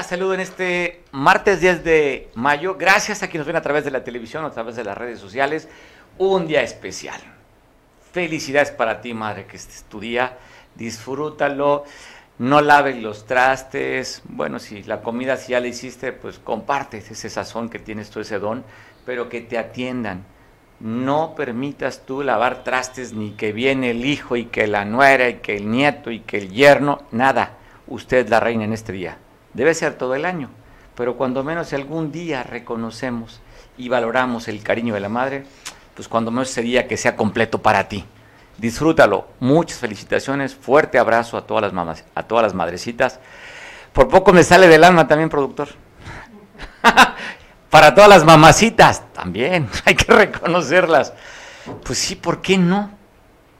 Saludo en este martes 10 de mayo. Gracias a quienes nos ven a través de la televisión, a través de las redes sociales. Un día especial. Felicidades para ti, madre, que este es tu día. Disfrútalo. No laves los trastes. Bueno, si la comida si ya la hiciste, pues compartes ese sazón que tienes tú, ese don, pero que te atiendan. No permitas tú lavar trastes ni que viene el hijo y que la nuera y que el nieto y que el yerno, nada. Usted es la reina en este día. Debe ser todo el año, pero cuando menos algún día reconocemos y valoramos el cariño de la madre, pues cuando menos sería que sea completo para ti. Disfrútalo. Muchas felicitaciones. Fuerte abrazo a todas las mamás, a todas las madrecitas. Por poco me sale del alma también, productor. para todas las mamacitas también, hay que reconocerlas. Pues sí, ¿por qué no?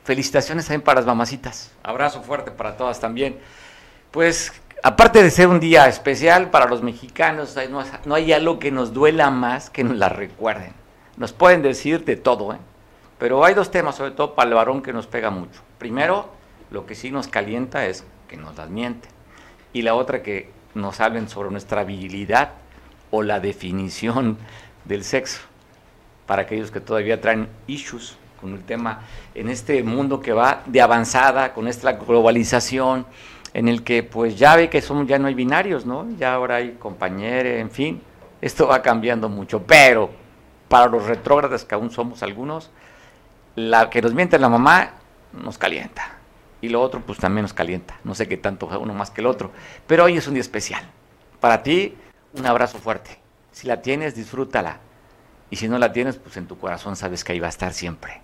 Felicitaciones también para las mamacitas. Abrazo fuerte para todas también. Pues aparte de ser un día especial para los mexicanos, no, hay algo que nos duela más que nos la recuerden. Nos pueden decir de todo, ¿eh? pero hay dos temas, sobre todo para el varón, que nos pega mucho. Primero, lo que sí nos calienta es que nos las mienten. Y la otra, que nos hablen sobre nuestra virilidad o la definición del sexo. Para aquellos que todavía traen issues con el tema en este mundo que va de avanzada, con esta globalización, en el que pues ya ve que somos, ya no hay binarios, ¿no? Ya ahora hay compañeros, en fin, esto va cambiando mucho, pero para los retrógradas que aún somos algunos, la que nos miente la mamá nos calienta. Y lo otro pues también nos calienta. No sé qué tanto uno más que el otro. Pero hoy es un día especial. Para ti, un abrazo fuerte. Si la tienes, disfrútala. Y si no la tienes, pues en tu corazón sabes que ahí va a estar siempre.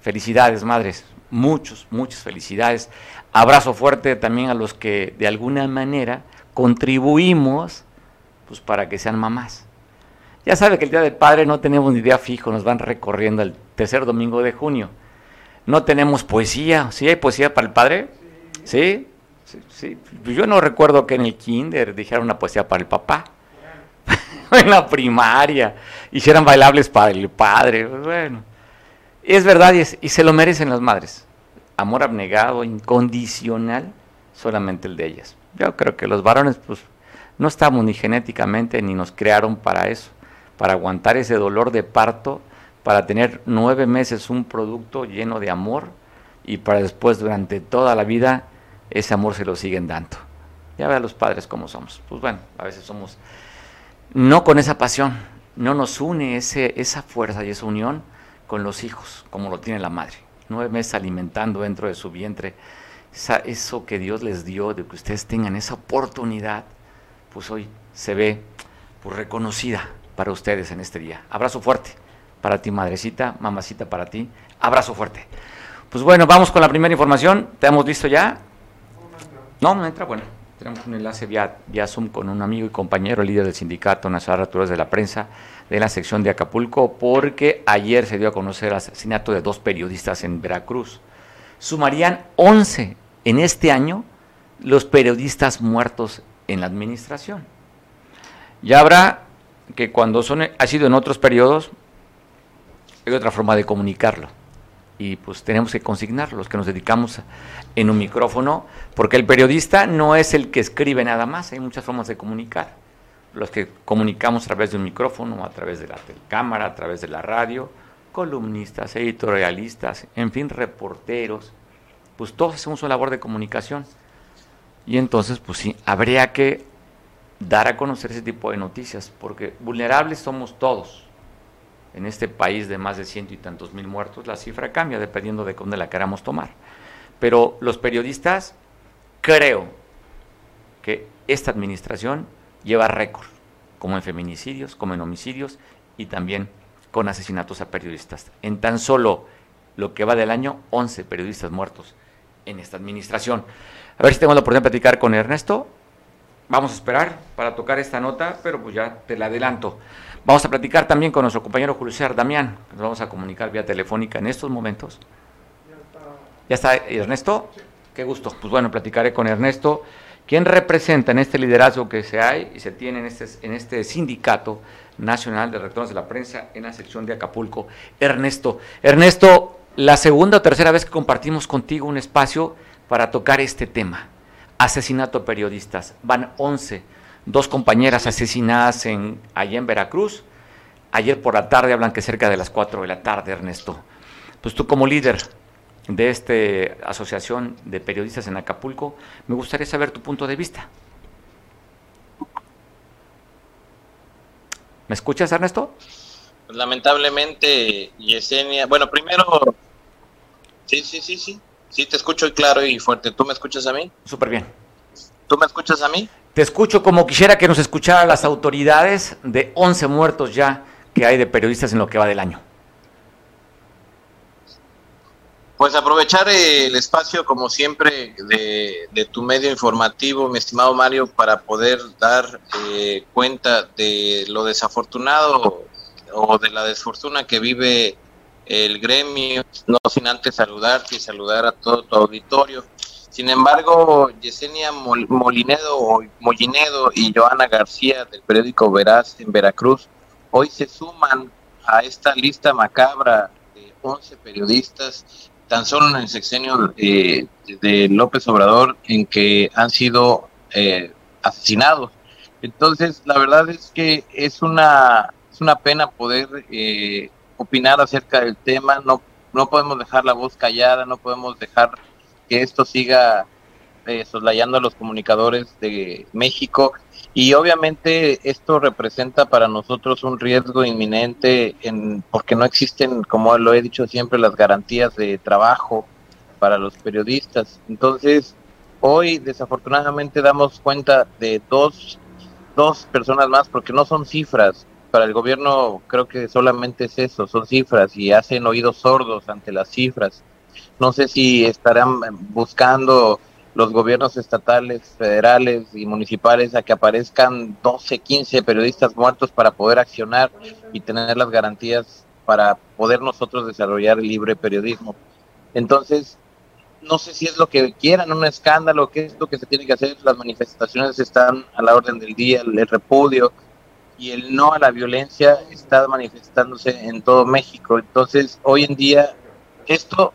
Felicidades, madres. Muchos, muchas felicidades. Abrazo fuerte también a los que de alguna manera contribuimos pues para que sean mamás. Ya sabe que el Día del Padre no tenemos ni día fijo, nos van recorriendo el tercer domingo de junio. No tenemos poesía. ¿Sí hay poesía para el Padre? ¿Sí? Sí, sí. Yo no recuerdo que en el kinder dijeran una poesía para el papá. en la primaria. Hicieran bailables para el padre. Bueno. Es verdad y, se lo merecen las madres. Amor abnegado, incondicional, solamente el de ellas. Yo creo que los varones, pues, no estamos ni genéticamente ni nos crearon para eso, para aguantar ese dolor de parto, para tener nueve meses un producto lleno de amor y para después durante toda la vida ese amor se lo siguen dando. Ya ve a los padres cómo somos. Pues bueno, a veces somos no con esa pasión, no nos une ese, esa fuerza y esa unión con los hijos, como lo tiene la madre. Nueve meses alimentando dentro de su vientre. eso que Dios les dio, de que ustedes tengan esa oportunidad, pues hoy se ve pues, reconocida para ustedes en este día. Abrazo fuerte para ti, madrecita, mamacita para ti. Abrazo fuerte. Pues bueno, vamos con la primera información. ¿Te hemos visto ya? No, no entra. Bueno, tenemos un enlace vía, vía Zoom con un amigo y compañero, líder del Sindicato Nacional de Autores de la Prensa, de la sección de Acapulco porque ayer se dio a conocer el asesinato de dos periodistas en Veracruz. Sumarían 11 en este año los periodistas muertos en la administración. Ya habrá que cuando son, ha sido en otros periodos, hay otra forma de comunicarlo. Y pues tenemos que consignarlo, los que nos dedicamos en un micrófono, porque el periodista no es el que escribe nada más, hay muchas formas de comunicar los que comunicamos a través de un micrófono, a través de la cámara, a través de la radio, columnistas, editorialistas, en fin, reporteros, pues todos hacemos una labor de comunicación. Y entonces, pues sí, habría que dar a conocer ese tipo de noticias, porque vulnerables somos todos. En este país de más de ciento y tantos mil muertos, la cifra cambia dependiendo de dónde la queramos tomar. Pero los periodistas, creo que esta administración lleva récord, como en feminicidios, como en homicidios y también con asesinatos a periodistas. En tan solo lo que va del año, 11 periodistas muertos en esta administración. A ver si tengo la oportunidad de platicar con Ernesto. Vamos a esperar para tocar esta nota, pero pues ya te la adelanto. Vamos a platicar también con nuestro compañero Julio César Damián, nos vamos a comunicar vía telefónica en estos momentos. ¿Ya está Ernesto? Qué gusto. Pues bueno, platicaré con Ernesto ¿Quién representa en este liderazgo que se hay y se tiene en este, este sindicato nacional de rectores de la prensa en la sección de Acapulco? Ernesto. Ernesto, la segunda o tercera vez que compartimos contigo un espacio para tocar este tema. Asesinato a periodistas. Van 11. dos compañeras asesinadas en, allá en Veracruz. Ayer por la tarde hablan que cerca de las 4 de la tarde, Ernesto. Pues tú como líder de esta asociación de periodistas en Acapulco, me gustaría saber tu punto de vista. ¿Me escuchas, Ernesto? Lamentablemente, Yesenia, bueno, primero, sí, sí, sí, sí, sí, te escucho claro y fuerte. ¿Tú me escuchas a mí? Súper bien. ¿Tú me escuchas a mí? Te escucho como quisiera que nos escucharan las autoridades de 11 muertos ya que hay de periodistas en lo que va del año. Pues aprovechar el espacio, como siempre, de, tu medio informativo, mi estimado Mario, para poder dar eh, cuenta de lo desafortunado o de la desfortuna que vive el gremio, no sin antes saludarte y saludar a todo tu auditorio. Sin embargo, Yesenia Molinedo, Molinedo y Joana García del periódico Veraz en Veracruz hoy se suman a esta lista macabra de 11 periodistas tan solo en el sexenio eh, de López Obrador en que han sido eh, asesinados. Entonces, la verdad es que es una, es una pena poder eh, opinar acerca del tema, no, no podemos dejar la voz callada, no podemos dejar que esto siga soslayando a los comunicadores de México y obviamente esto representa para nosotros un riesgo inminente en, porque no existen, como lo he dicho siempre, las garantías de trabajo para los periodistas. Entonces, hoy desafortunadamente damos cuenta de dos, dos personas más porque no son cifras. Para el gobierno creo que solamente es eso, son cifras y hacen oídos sordos ante las cifras. No sé si estarán buscando los gobiernos estatales, federales y municipales a que aparezcan 12, 15 periodistas muertos para poder accionar y tener las garantías para poder nosotros desarrollar el libre periodismo. Entonces, no sé si es lo que quieran, un escándalo, qué es lo que se tiene que hacer. Las manifestaciones están a la orden del día, el repudio y el no a la violencia está manifestándose en todo México. Entonces, hoy en día, esto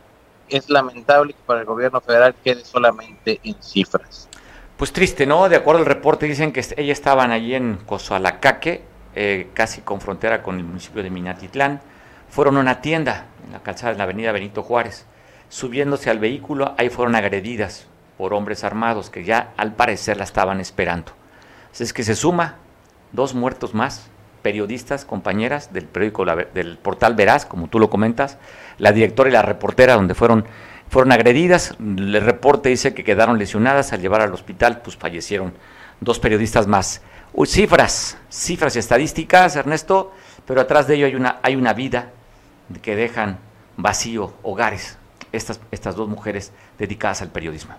es lamentable que para el gobierno federal quede solamente en cifras. Pues triste, ¿no? De acuerdo al reporte, dicen que ellas estaban allí en Cozoalacaque, eh, casi con frontera con el municipio de Minatitlán. Fueron a una tienda en la calzada de la avenida Benito Juárez. Subiéndose al vehículo, ahí fueron agredidas por hombres armados que ya al parecer la estaban esperando. Así es que se suma dos muertos más periodistas, compañeras del periódico del portal Veraz, como tú lo comentas, la directora y la reportera donde fueron fueron agredidas, el reporte dice que quedaron lesionadas al llevar al hospital, pues fallecieron dos periodistas más. Uy, cifras, cifras y estadísticas, Ernesto, pero atrás de ello hay una hay una vida que dejan vacío hogares estas estas dos mujeres dedicadas al periodismo.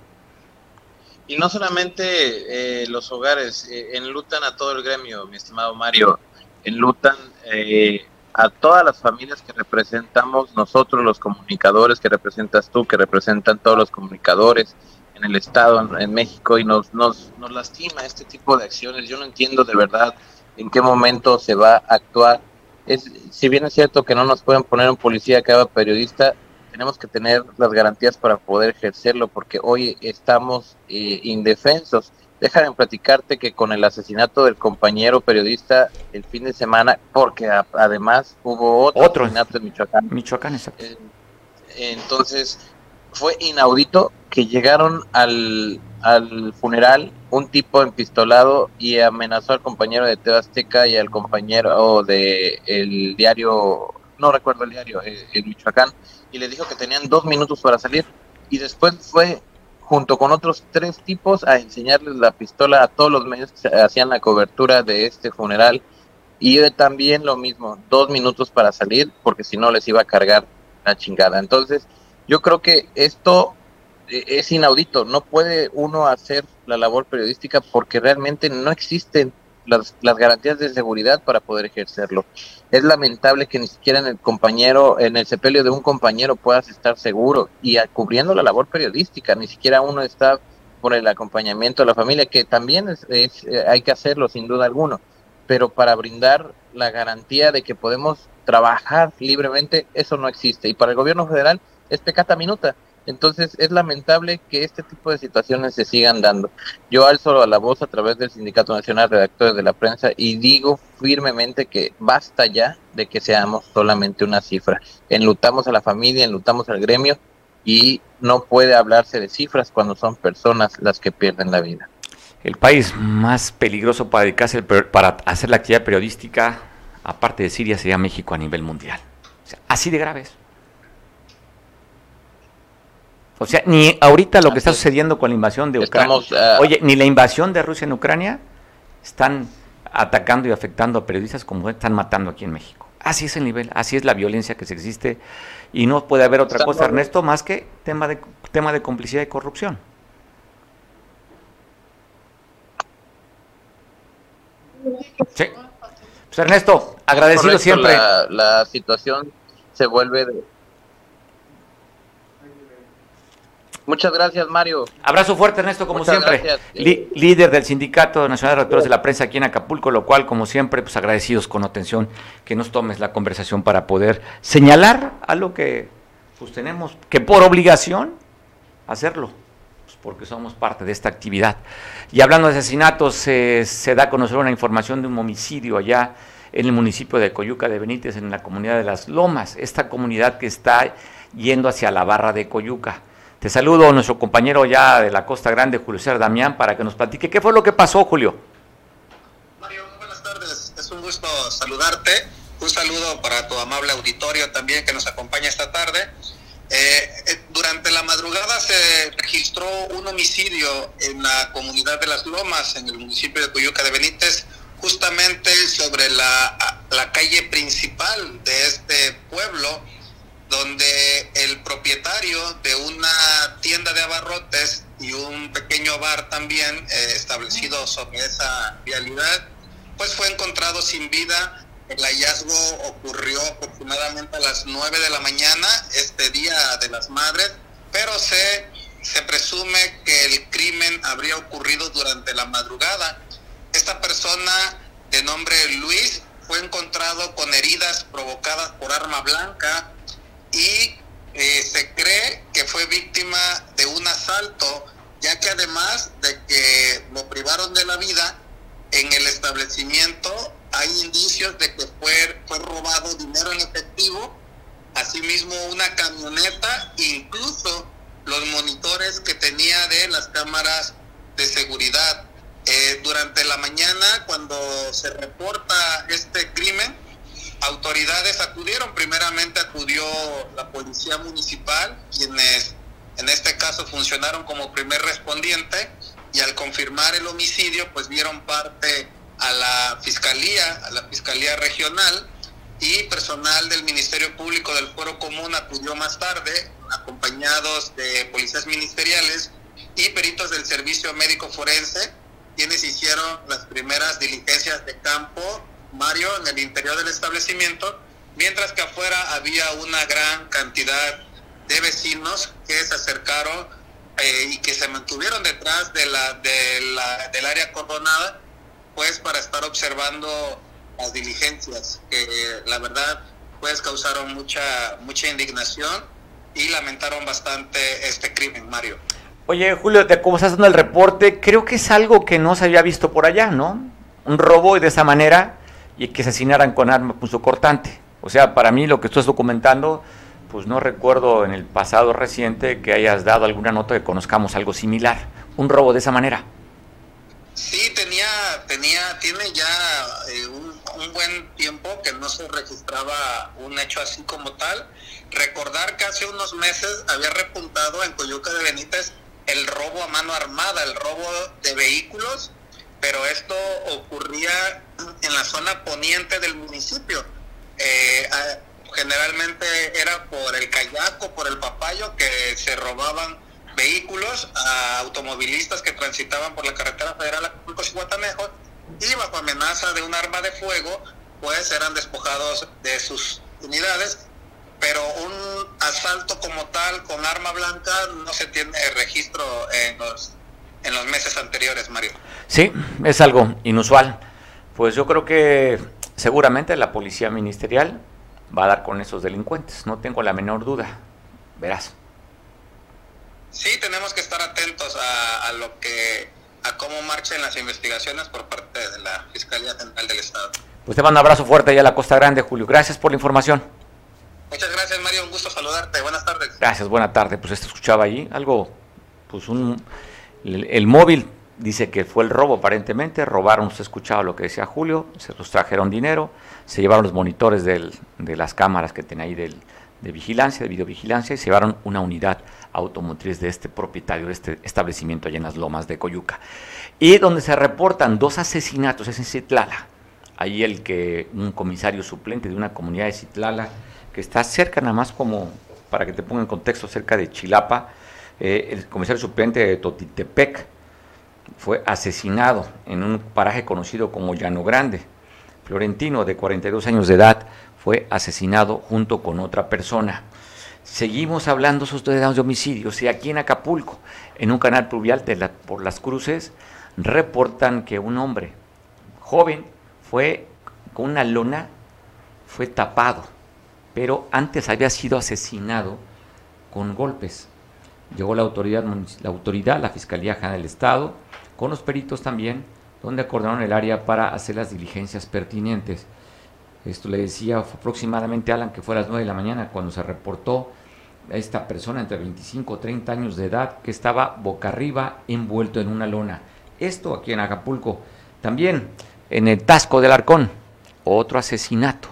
Y no solamente eh, los hogares, eh, enlutan a todo el gremio, mi estimado Mario enlutan eh, a todas las familias que representamos nosotros, los comunicadores que representas tú, que representan todos los comunicadores en el Estado, en, México, y nos, nos, nos lastima este tipo de acciones. Yo no entiendo de verdad en qué momento se va a actuar. Es, si bien es cierto que no nos pueden poner un policía haga periodista, tenemos que tener las garantías para poder ejercerlo, porque hoy estamos eh, indefensos Déjame platicarte que con el asesinato del compañero periodista el fin de semana, porque además hubo otro, asesinato en Michoacán. Michoacán, exacto. Eh, entonces, fue inaudito que llegaron al, al funeral un tipo empistolado y amenazó al compañero de Tebasteca y al compañero de el diario, no recuerdo el diario, eh, en Michoacán, y le dijo que tenían dos minutos para salir. Y después fue junto con otros tres tipos a enseñarles la pistola a todos los medios que hacían la cobertura de este funeral y también lo mismo, dos minutos para salir porque si no les iba a cargar la chingada. Entonces, yo creo que esto eh, es inaudito, no puede uno hacer la labor periodística porque realmente no existen las, garantías de seguridad para poder ejercerlo. Es lamentable que ni siquiera en el compañero, en el sepelio de un compañero puedas estar seguro y cubriendo la labor periodística, ni siquiera uno está por el acompañamiento de la familia, que también es, eh, hay que hacerlo sin duda alguno, pero para brindar la garantía de que podemos trabajar libremente, eso no existe. Y para el gobierno federal es pecata minuta. Entonces es lamentable que este tipo de situaciones se sigan dando. Yo alzo a la voz a través del Sindicato Nacional de Redactores de la Prensa y digo firmemente que basta ya de que seamos solamente una cifra. Enlutamos a la familia, enlutamos al gremio y no puede hablarse de cifras cuando son personas las que pierden la vida. El país más peligroso para dedicarse para hacer la actividad periodística, aparte de Siria, sería México a nivel mundial. así de graves. O sea, ni ahorita lo que está sucediendo con la invasión de Ucrania. Ah, oye, ni la invasión de Rusia en Ucrania están atacando y afectando a periodistas como están matando aquí en México. Así es el nivel, así es la violencia que se existe y no puede haber otra cosa, Ernesto, más que tema de tema de complicidad y corrupción. Sí. Pues Ernesto, agradecido siempre. La, la situación se vuelve de, Muchas gracias, Mario. Abrazo fuerte, Ernesto, como siempre. líder del Sindicato Nacional de Redactores de la Prensa aquí en Acapulco, lo cual, como siempre, pues agradecidos con atención que nos tomes la conversación para poder señalar algo que pues tenemos que por obligación hacerlo, pues, porque somos parte de esta actividad. Y hablando de asesinatos, se da a conocer una información de un homicidio allá en el municipio de Coyuca de Benítez, en la comunidad de Las Lomas, esta comunidad que está yendo hacia la barra de Coyuca. Te saludo a nuestro compañero ya de la Costa Grande, Julio César Damián, para que nos platique qué fue lo que pasó, Julio. Mario, buenas tardes. Es un gusto saludarte. Un saludo para tu amable auditorio también que nos acompaña esta tarde. Eh, eh, durante la madrugada se registró un homicidio en la comunidad de Las Lomas, en el municipio de Cuyuca de Benítez, justamente sobre la, la calle principal de este pueblo donde el propietario de una tienda de abarrotes y un pequeño bar también eh, establecido sobre esa vialidad, pues fue encontrado sin vida. El hallazgo ocurrió aproximadamente a las 9 de la mañana, este día de las madres, pero se, se presume que el crimen habría ocurrido durante la madrugada. Esta persona de nombre Luis fue encontrado con heridas provocadas por arma blanca, y eh, se cree que fue víctima de un asalto, ya que además de que lo privaron de la vida, en el establecimiento hay indicios de que fue, fue robado dinero en efectivo, asimismo una camioneta, incluso los monitores que tenía de las cámaras de seguridad. Eh, durante la mañana, cuando se reporta este crimen, autoridades acudieron. Primeramente acudió la policía municipal, quienes en este caso funcionaron como primer respondiente y al confirmar el homicidio, pues dieron parte a la fiscalía, a la fiscalía regional y personal del Ministerio Público del Foro Común acudió más tarde, acompañados de policías ministeriales y peritos del Servicio Médico Forense, quienes hicieron las primeras diligencias de campo Mario, en el interior del establecimiento, mientras que afuera había una gran cantidad de vecinos que se acercaron eh, y que se mantuvieron detrás de la, de la, del área cordonada, pues para estar observando las diligencias, que la verdad pues causaron mucha, mucha indignación y lamentaron bastante este crimen, Mario. Oye, Julio, de cómo estás dando el reporte, creo que es algo que no se había visto por allá, ¿no? Un robo y de esa manera y que asesinaran con arma cortante. O sea, para mí lo que estás documentando, pues no recuerdo en el pasado reciente que hayas dado alguna nota que conozcamos algo similar, un robo de esa manera. Sí, tenía, tenía, tiene ya eh, un, buen tiempo que no se registraba un hecho así como tal. Recordar que hace unos meses había repuntado en Coyuca de Benítez el robo a mano armada, el robo de vehículos pero esto ocurría en la zona poniente del municipio. Eh, generalmente era por el Cayaco, por el Papayo, que se robaban vehículos a automovilistas que transitaban por la carretera federal a y Guatanejo y bajo amenaza de un arma de fuego, pues eran despojados de sus unidades, pero un asalto como tal con arma blanca no se tiene registro en los en los meses anteriores, Mario. Sí, es algo inusual. Pues yo creo que seguramente la policía ministerial va a dar con esos delincuentes, no tengo la menor duda. Verás. tenemos que estar atentos a, a lo que a cómo marchen las investigaciones por parte de la Fiscalía General del Estado. Pues te mando un abrazo fuerte allá a la Costa Grande, Julio. Gracias por la información. Muchas gracias, Mario. Un gusto saludarte. Buenas tardes. Gracias, buena tarde. Pues esto escuchaba ahí algo, pues un, el, móvil dice que fue el robo aparentemente, robaron, se escuchaba lo que decía Julio, se los trajeron dinero, se llevaron los monitores de las cámaras que tenía ahí de vigilancia, de videovigilancia, y se llevaron una unidad automotriz de este propietario de este establecimiento allá en las lomas de Coyuca. Y donde se reportan dos asesinatos, es en Citlala. Ahí el que un comisario suplente de una comunidad de Citlala que está cerca nada más como, para que te ponga en contexto, cerca de Chilapa, eh, el comisario suplente de Totitepec fue asesinado en un paraje conocido como Llano Grande. Florentino, de 42 años de edad, fue asesinado junto con otra persona. Seguimos hablando de homicidios y aquí en Acapulco, en un canal pluvial de por las cruces, reportan que un hombre joven fue con una lona, fue tapado pero antes había sido asesinado con golpes. Llegó la autoridad, la autoridad, la Fiscalía General del Estado, con los peritos también, donde acordaron el área para hacer las diligencias pertinentes. Esto le decía aproximadamente Alan que fue a las 9 de la mañana cuando se reportó a esta persona entre 25 y 30 años de edad que estaba boca arriba envuelto en una lona. Esto aquí en Acapulco. También en el Tasco del Arcón, otro asesinato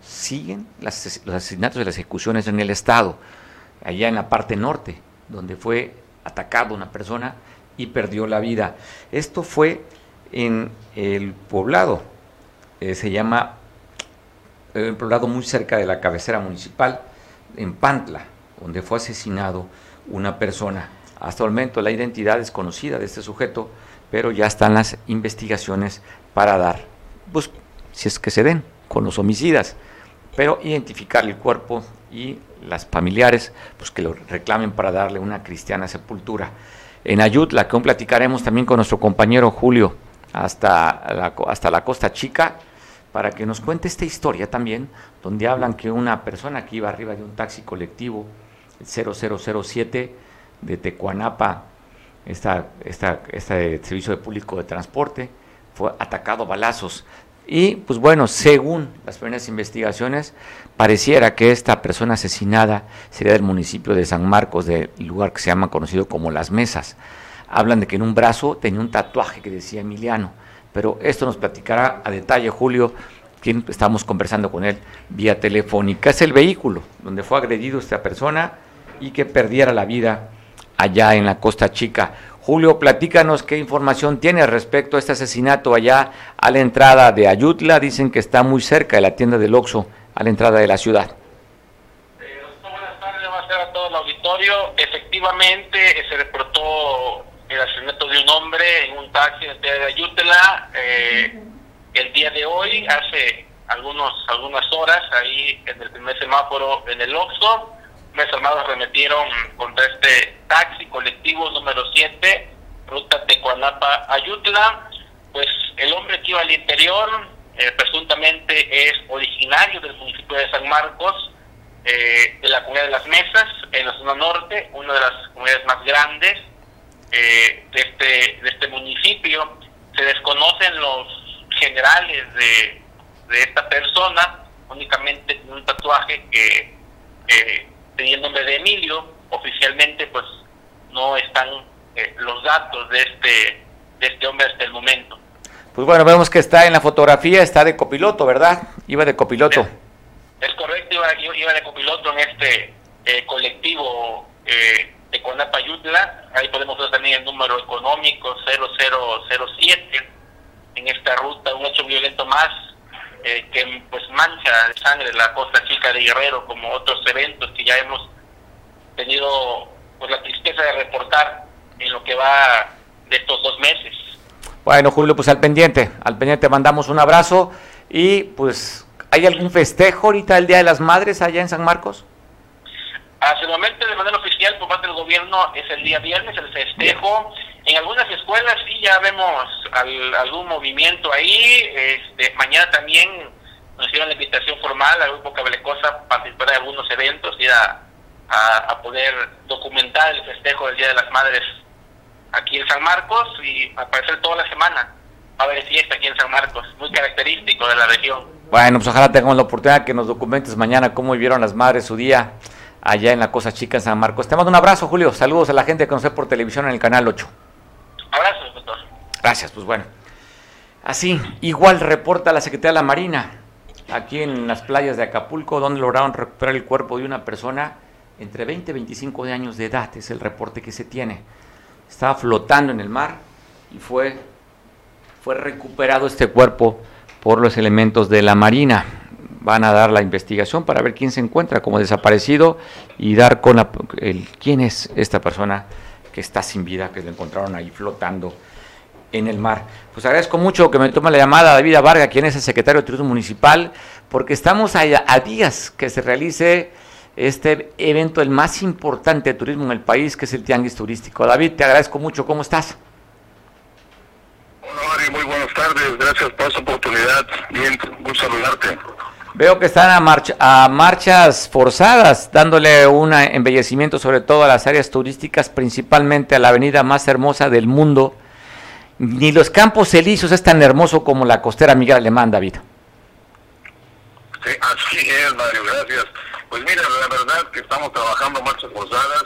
siguen los asesinatos y las ejecuciones en el Estado, allá en la parte norte, donde fue atacado una persona y perdió la vida. Esto fue en el poblado, eh, se llama el eh, poblado muy cerca de la cabecera municipal, en Pantla, donde fue asesinado una persona. Hasta el momento la identidad es conocida de este sujeto, pero ya están las investigaciones para dar, pues, si es que se den con los homicidas pero identificar el cuerpo y las familiares, pues que lo reclamen para darle una cristiana sepultura. En Ayutla, que aún platicaremos también con nuestro compañero Julio hasta la, hasta la Costa Chica, para que nos cuente esta historia también, donde hablan que una persona que iba arriba de un taxi colectivo, el 0007 de Tecuanapa, esta, esta, este servicio de público de transporte, fue atacado a balazos. Y pues bueno, según las primeras investigaciones, pareciera que esta persona asesinada sería del municipio de San Marcos, del lugar que se llama conocido como Las Mesas. Hablan de que en un brazo tenía un tatuaje que decía Emiliano, pero esto nos platicará a detalle Julio, quien estamos conversando con él vía telefónica. Es el vehículo donde fue agredido esta persona y que perdiera la vida allá en la Costa Chica. Julio, platícanos qué información tiene respecto a este asesinato allá a la entrada de Ayutla. Dicen que está muy cerca de la tienda del Oxxo, a la entrada de la ciudad. Eh, buenas tardes, a todo el auditorio. Efectivamente, se reportó el asesinato de un hombre en un taxi en de Ayutla eh, el día de hoy, hace algunos algunas horas, ahí en el primer semáforo en el Oxxo hombres armados arremetieron contra este taxi colectivo número 7, ruta Tecuanapa Ayutla. Pues el hombre que iba al interior eh, presuntamente es originario del municipio de San Marcos, eh, de la comunidad de las Mesas, en la zona norte, una de las comunidades más grandes eh, de, este, de este municipio. Se desconocen los generales de, de esta persona, únicamente un tatuaje que tenía el nombre de Emilio, oficialmente pues no están eh, los datos de este, de este hombre hasta el momento. Pues bueno, vemos que está en la fotografía, está de copiloto, ¿verdad? Iba de copiloto. Es, correcto, iba, iba, de copiloto en este eh, colectivo eh, de Conapayutla. Ahí podemos ver también el número económico 0007 en esta ruta, un hecho violento más eh, que pues mancha de sangre la costa chica de Guerrero, como otros eventos que ya hemos tenido pues la tristeza de reportar en lo que va de estos dos meses. Bueno, Julio, pues al pendiente, al pendiente mandamos un abrazo y pues, ¿hay algún festejo ahorita el Día de las Madres allá en San Marcos? Hasta el momento, de manera oficial, por parte del gobierno, es el día viernes, el festejo. En algunas escuelas sí ya vemos algún movimiento ahí. Este, mañana también nos hicieron la invitación formal al grupo Cablecosa para participar de algunos eventos, ir a, a, poder documentar el festejo del Día de las Madres aquí en San Marcos y aparecer toda la semana. Va a haber fiesta aquí en San Marcos, muy característico de la región. Bueno, pues ojalá tengamos la oportunidad que nos documentes mañana cómo vivieron las madres su día allá en la Cosa Chica en San Marcos. Te mando un abrazo, Julio. Saludos a la gente que nos ve por televisión en el canal 8. Abrazos, doctor. Gracias, pues bueno. Así, igual reporta la Secretaría de la Marina, aquí en las playas de Acapulco, donde lograron recuperar el cuerpo de una persona entre 20 y 25 años de edad, es el reporte que se tiene. Estaba flotando en el mar y fue, fue recuperado este cuerpo por los elementos de la Marina. Van a dar la investigación para ver quién se encuentra como desaparecido y dar con el, quién es esta persona que está sin vida, que lo encontraron ahí flotando en el mar. Pues agradezco mucho que me tome la llamada David Varga, quien es el secretario de Turismo Municipal, porque estamos a, días que se realice este evento, el más importante de turismo en el país, que es el Tianguis Turístico. David, te agradezco mucho, ¿cómo estás? Hola, Mari, muy buenas tardes, gracias por esta oportunidad, bien, gusto saludarte. Veo que están a, marcha, a marchas forzadas, dándole un embellecimiento sobre todo a las áreas turísticas, principalmente a la avenida más hermosa del mundo, ni los campos elíseos es tan hermoso como la costera Miguel Alemán, David. Sí, así es, Mario, gracias. Pues mira, la verdad que estamos trabajando marchas forzadas,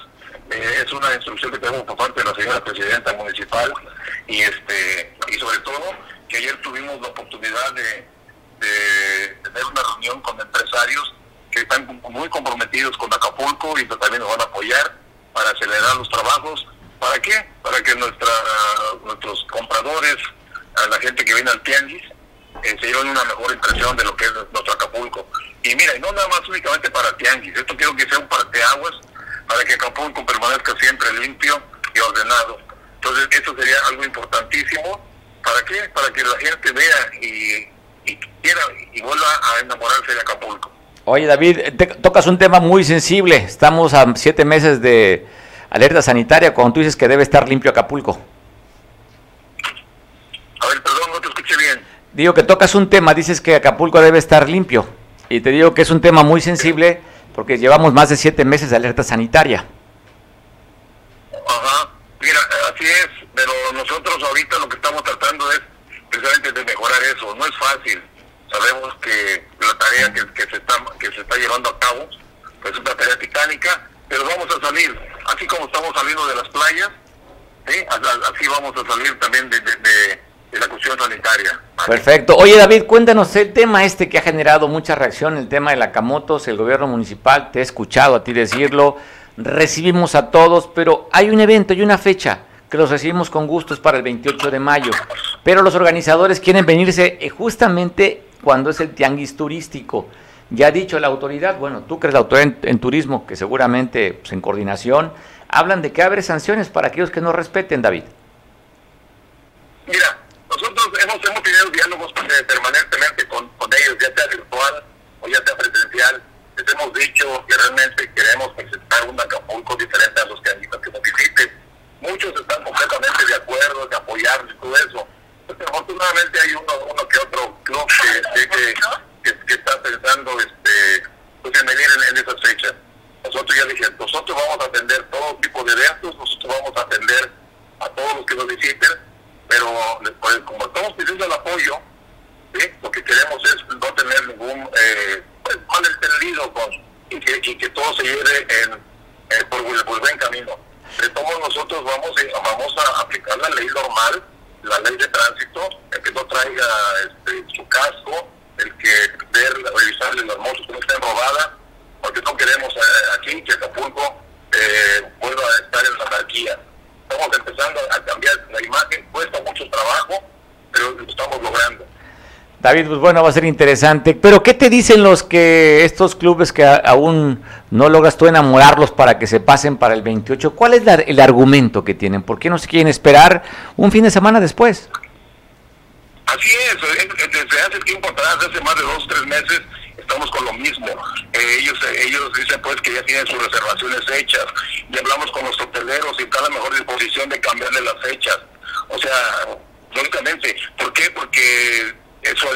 eh, es una instrucción que tenemos por parte de la señora presidenta municipal y este y sobre todo que ayer tuvimos la oportunidad de, de tener una reunión con empresarios que están muy comprometidos con Acapulco y que también nos van a apoyar para acelerar los trabajos ¿Para qué? Para que nuestra, nuestros compradores, a la gente que viene al tianguis, eh, se lleven una mejor impresión de lo que es nuestro Acapulco. Y mira, y no nada más únicamente para tianguis, esto quiero que sea un parteaguas para que Acapulco permanezca siempre limpio y ordenado. Entonces, eso sería algo importantísimo. ¿Para qué? Para que la gente vea y, quiera y vuelva a enamorarse de Acapulco. Oye, David, tocas un tema muy sensible. Estamos a siete meses de alerta sanitaria cuando tú dices que debe estar limpio Acapulco? A ver, perdón, no te escuché bien. Digo que tocas un tema, dices que Acapulco debe estar limpio. Y te digo que es un tema muy sensible porque llevamos más de siete meses de alerta sanitaria. Ajá, mira, así es, pero nosotros ahorita lo que estamos tratando es precisamente de mejorar No es fácil. Sabemos que la tarea que, se, está, que se está llevando a cabo pues, es una tarea titánica, pero vamos a salir así como estamos saliendo de las playas, así vamos a salir también de, la cuestión sanitaria. Perfecto. Oye David, cuéntanos el tema este que ha generado mucha reacción, el tema de la Camotos, el gobierno municipal, te he escuchado a ti decirlo, recibimos a todos, pero hay un evento y una fecha que los recibimos con gusto, es para el 28 de mayo, pero los organizadores quieren venirse eh, justamente cuando es el tianguis turístico. Ya ha dicho la autoridad, bueno, tú crees la autoridad en, turismo, que seguramente pues, en coordinación, hablan de que abre sanciones para aquellos que no respeten, David. Mira, nosotros hemos, hemos tenido diálogos permanentemente con, con ellos, ya sea virtual o ya sea presencial. Les hemos dicho que realmente queremos presentar un Acapulco diferente a los que, que nos visiten. Muchos están completamente de acuerdo, de apoyarnos y todo eso. Pero afortunadamente hay uno, uno que otro club que, que que, está pensando este, pues en venir en, esas fechas. Nosotros ya dije, nosotros vamos a atender todo tipo de eventos, nosotros vamos a atender a todos los que nos visiten, pero pues, como estamos pidiendo el apoyo, lo que queremos es no tener ningún eh, pues, malentendido con, y, que, y que todo se lleve en, eh, por, por, buen camino. De todos nosotros vamos, vamos a aplicar la ley normal, la ley de tránsito, el que no traiga este, su casco, el que ver, revisarle las motos que no estén robadas, porque no queremos eh, aquí que Acapulco eh, vuelva a estar en la anarquía. Estamos empezando a cambiar la imagen, cuesta mucho trabajo, pero lo estamos logrando. David, pues bueno, va a ser interesante. Pero ¿qué te dicen los que estos clubes que aún no logras tú enamorarlos para que se pasen para el 28? ¿Cuál es el argumento que tienen? ¿Por qué no se quieren esperar un fin de semana después? Así es, desde hace tiempo atrás, hace más de dos, tres meses, estamos con lo mismo. Eh, ellos ellos dicen pues que ya tienen sus reservaciones hechas y hablamos con los hoteleros y está a la mejor disposición de cambiarle las fechas. O sea, lógicamente, ¿por qué? Porque su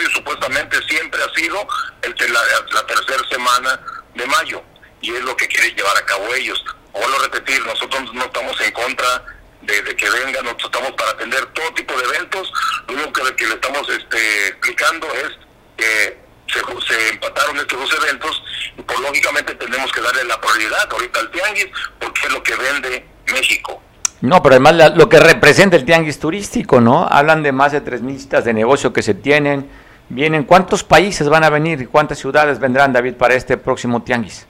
aniversario supuestamente siempre ha sido el de la, tercera semana de mayo. y es lo que quieren llevar a cabo ellos. Vuelvo a repetir, nosotros no estamos en contra de, que vengan, nosotros estamos para atender todo tipo de eventos, lo único que, le estamos este, explicando es que se, se, empataron estos dos eventos y por lógicamente tenemos que darle la prioridad ahorita al tianguis porque es lo que vende México. No, pero además lo que representa el tianguis turístico, ¿no? Hablan de más de 3.000 citas de negocio que se tienen. Vienen, ¿cuántos países van a venir y cuántas ciudades vendrán, David, para este próximo tianguis?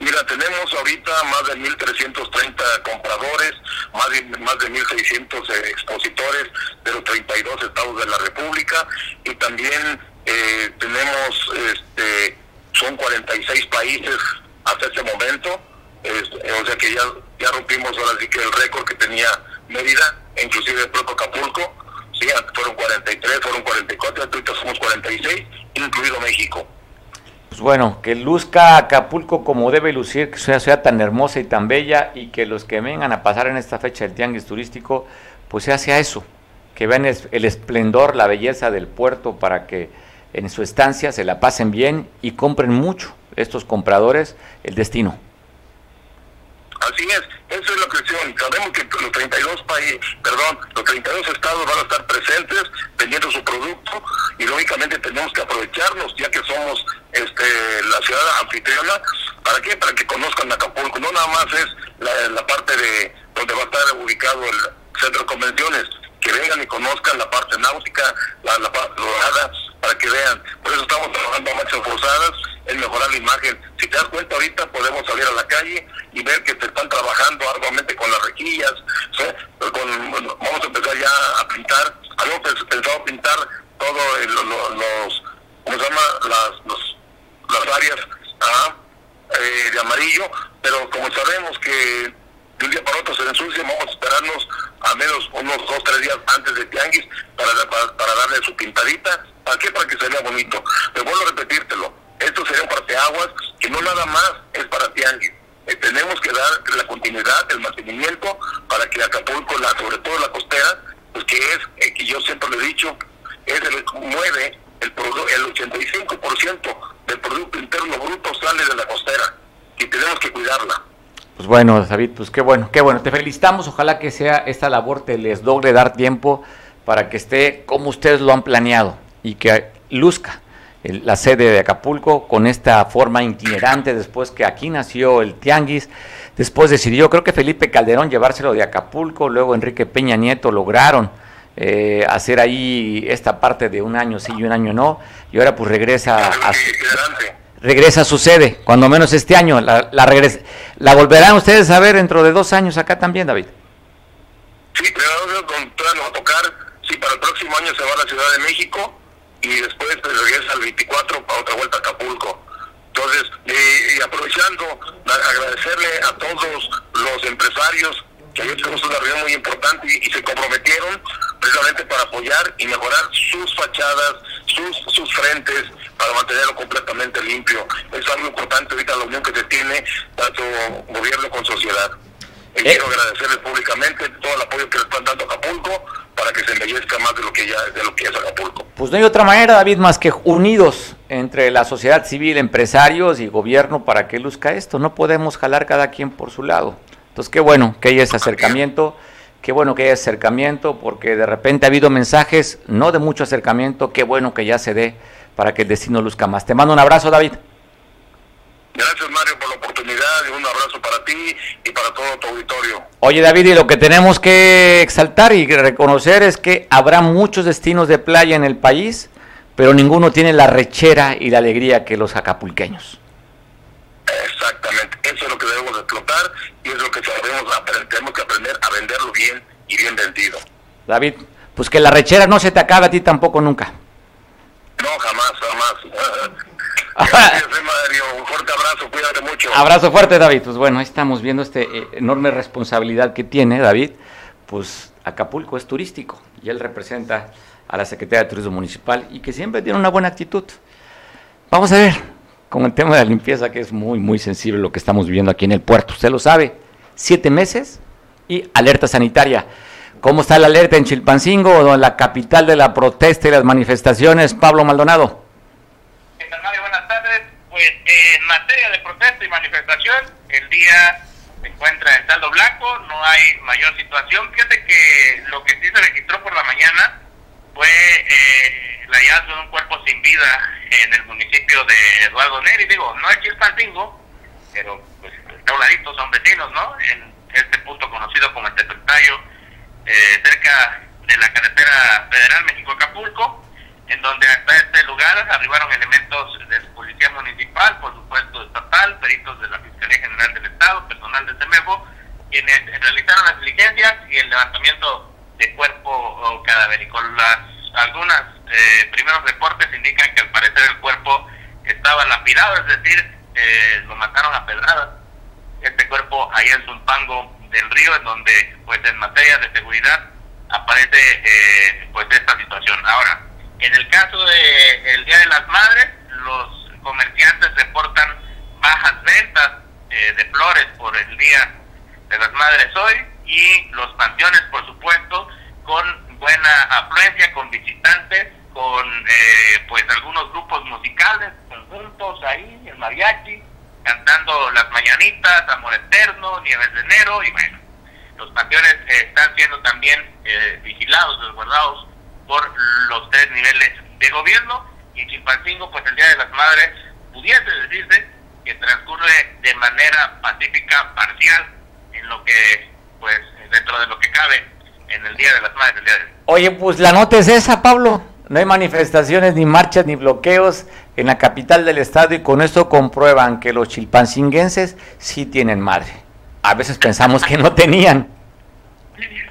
Mira, tenemos ahorita más de 1.330 compradores, más de, más de 1.600 eh, expositores de los 32 estados de la República y también eh, tenemos, este, son 46 países hasta este momento, o sea que ya, ya rompimos ahora sí que el récord que tenía Mérida, inclusive el propio Acapulco, sí, fueron 43, fueron 44, ahorita somos 46, incluido México. Pues bueno, que luzca Acapulco como debe lucir, que sea, sea tan hermosa y tan bella y que los que vengan a pasar en esta fecha del tianguis turístico, pues se hace eso, que vean el esplendor, la belleza del puerto para que en su estancia se la pasen bien y compren mucho estos compradores el destino. Así es, eso es lo que Sabemos que los 32 países, perdón, los 32 estados van a estar presentes vendiendo su producto y lógicamente tenemos que aprovecharnos ya que somos este la ciudad anfitriona. ¿Para qué? Para que conozcan Acapulco. No nada más es la, parte de donde va a estar ubicado el centro de convenciones, que vengan y conozcan la parte náutica, la, parte dorada, para que vean. Por eso estamos trabajando a marchas forzadas es mejorar la imagen. Si te das cuenta ahorita podemos salir a la calle y ver que te están trabajando arduamente con las rejillas, vamos a empezar ya a pintar, habíamos pensado pintar todo los, ¿cómo se llama? Las, las áreas eh, de amarillo, pero como sabemos que de un día para otro se ensucia, vamos a esperarnos a menos unos dos, tres días antes de Tianguis para, darle su pintadita. ¿Para qué? Para que se bonito. Pero vuelvo a repetírtelo esto sería un parteaguas que no nada más es para Tianguis. Eh, tenemos que dar la continuidad, el mantenimiento para que Acapulco, la, sobre todo la costera, pues que es, eh, que yo siempre lo he dicho, es el mueve el, el 85% del Producto Interno Bruto sale de la costera y tenemos que cuidarla. Pues bueno, David, pues qué bueno, qué bueno. Te felicitamos, ojalá que sea esta labor, te les doble dar tiempo para que esté como ustedes lo han planeado y que luzca la sede de Acapulco con esta forma itinerante después que aquí nació el Tianguis. Después decidió, creo que Felipe Calderón llevárselo de Acapulco, luego Enrique Peña Nieto lograron eh, hacer ahí esta parte de un año sí y un año no, y ahora pues regresa a, su, regresa a su sede, cuando menos este año. La, la, ¿La volverán ustedes a ver dentro de dos años acá también, David? Sí, pero va a tocar, sí, para el próximo año se va a la Ciudad de México y después regresa al 24 para otra vuelta a Acapulco. Entonces, y aprovechando, agradecerle a todos los empresarios que ayer tuvimos una reunión muy importante y, se comprometieron precisamente para apoyar y mejorar sus fachadas, sus, sus frentes, para mantenerlo completamente limpio. Es algo importante ahorita la unión que se tiene tanto gobierno con sociedad. Y eh. quiero agradecerles públicamente todo el apoyo que le están dando a Acapulco para que se embellezca más de lo que ya de lo que es Acapulco. Pues no hay otra manera, David, más que unidos entre la sociedad civil, empresarios y gobierno para que luzca esto. No podemos jalar cada quien por su lado. Entonces, qué bueno que haya ese acercamiento, qué bueno que haya acercamiento, porque de repente ha habido mensajes, no de mucho acercamiento, qué bueno que ya se dé para que el destino luzca más. Te mando un abrazo, David. Gracias, Mario, por la oportunidad y un abrazo para ti y para todo tu auditorio. Oye, David, y lo que tenemos que exaltar y reconocer es que habrá muchos destinos de playa en el país, pero ninguno tiene la rechera y la alegría que los acapulqueños. Exactamente, eso es lo que debemos explotar y es lo que tenemos que aprender a venderlo bien y bien vendido. David, pues que la rechera no se te acabe a ti tampoco nunca. No, jamás, jamás. Mario. Un fuerte abrazo, cuídate mucho. Abrazo fuerte, David. Pues bueno, ahí estamos viendo esta eh, enorme responsabilidad que tiene David. Pues Acapulco es turístico y él representa a la Secretaría de Turismo Municipal y que siempre tiene una buena actitud. Vamos a ver con el tema de la limpieza, que es muy, muy sensible lo que estamos viviendo aquí en el puerto. Usted lo sabe, siete meses y alerta sanitaria. ¿Cómo está la alerta en Chilpancingo, la capital de la protesta y las manifestaciones? Pablo Maldonado. pues en materia de protesta y manifestación, el día se encuentra en saldo blanco, no hay mayor situación. Fíjate que lo que sí se registró por la mañana fue eh, el hallazgo de un cuerpo sin vida en el municipio de Eduardo Neri. Digo, no es Chilpancingo, pero pues está un son vecinos, ¿no? En este punto conocido como el Tepetayo, eh, cerca de la carretera federal México-Acapulco, en donde hasta este lugar arribaron elementos de Policía Municipal, por supuesto estatal, peritos de la Fiscalía General del Estado, personal de CEMEFO, quienes realizaron las diligencias y el levantamiento de cuerpo cadavérico. Las, algunas eh, primeros reportes indican que al parecer el cuerpo estaba lapidado, es decir, eh, lo mataron a pedradas. Este cuerpo ahí en Zumpango del río, en donde, pues en materia de seguridad, aparece eh, pues esta situación. Ahora, en el caso de el Día de las Madres, los comerciantes reportan bajas ventas eh, de flores por el Día de las Madres hoy y los panteones, por supuesto, con buena afluencia, con visitantes, con eh, pues algunos grupos musicales, conjuntos ahí, el mariachi, cantando las mañanitas, Amor Eterno, Nieves de Enero y bueno, los panteones eh, están siendo también eh, vigilados, resguardados por los tres niveles de gobierno y en Chilpancingo pues el Día de las Madres pudiese decirse que transcurre de manera pacífica parcial en lo que pues dentro de lo que cabe en el Día de las Madres el día de Oye, pues la nota es esa, Pablo. No hay manifestaciones, ni marchas, ni bloqueos en la capital del estado y con esto comprueban que los chilpancinguenses sí tienen madre. A veces pensamos que no tenían.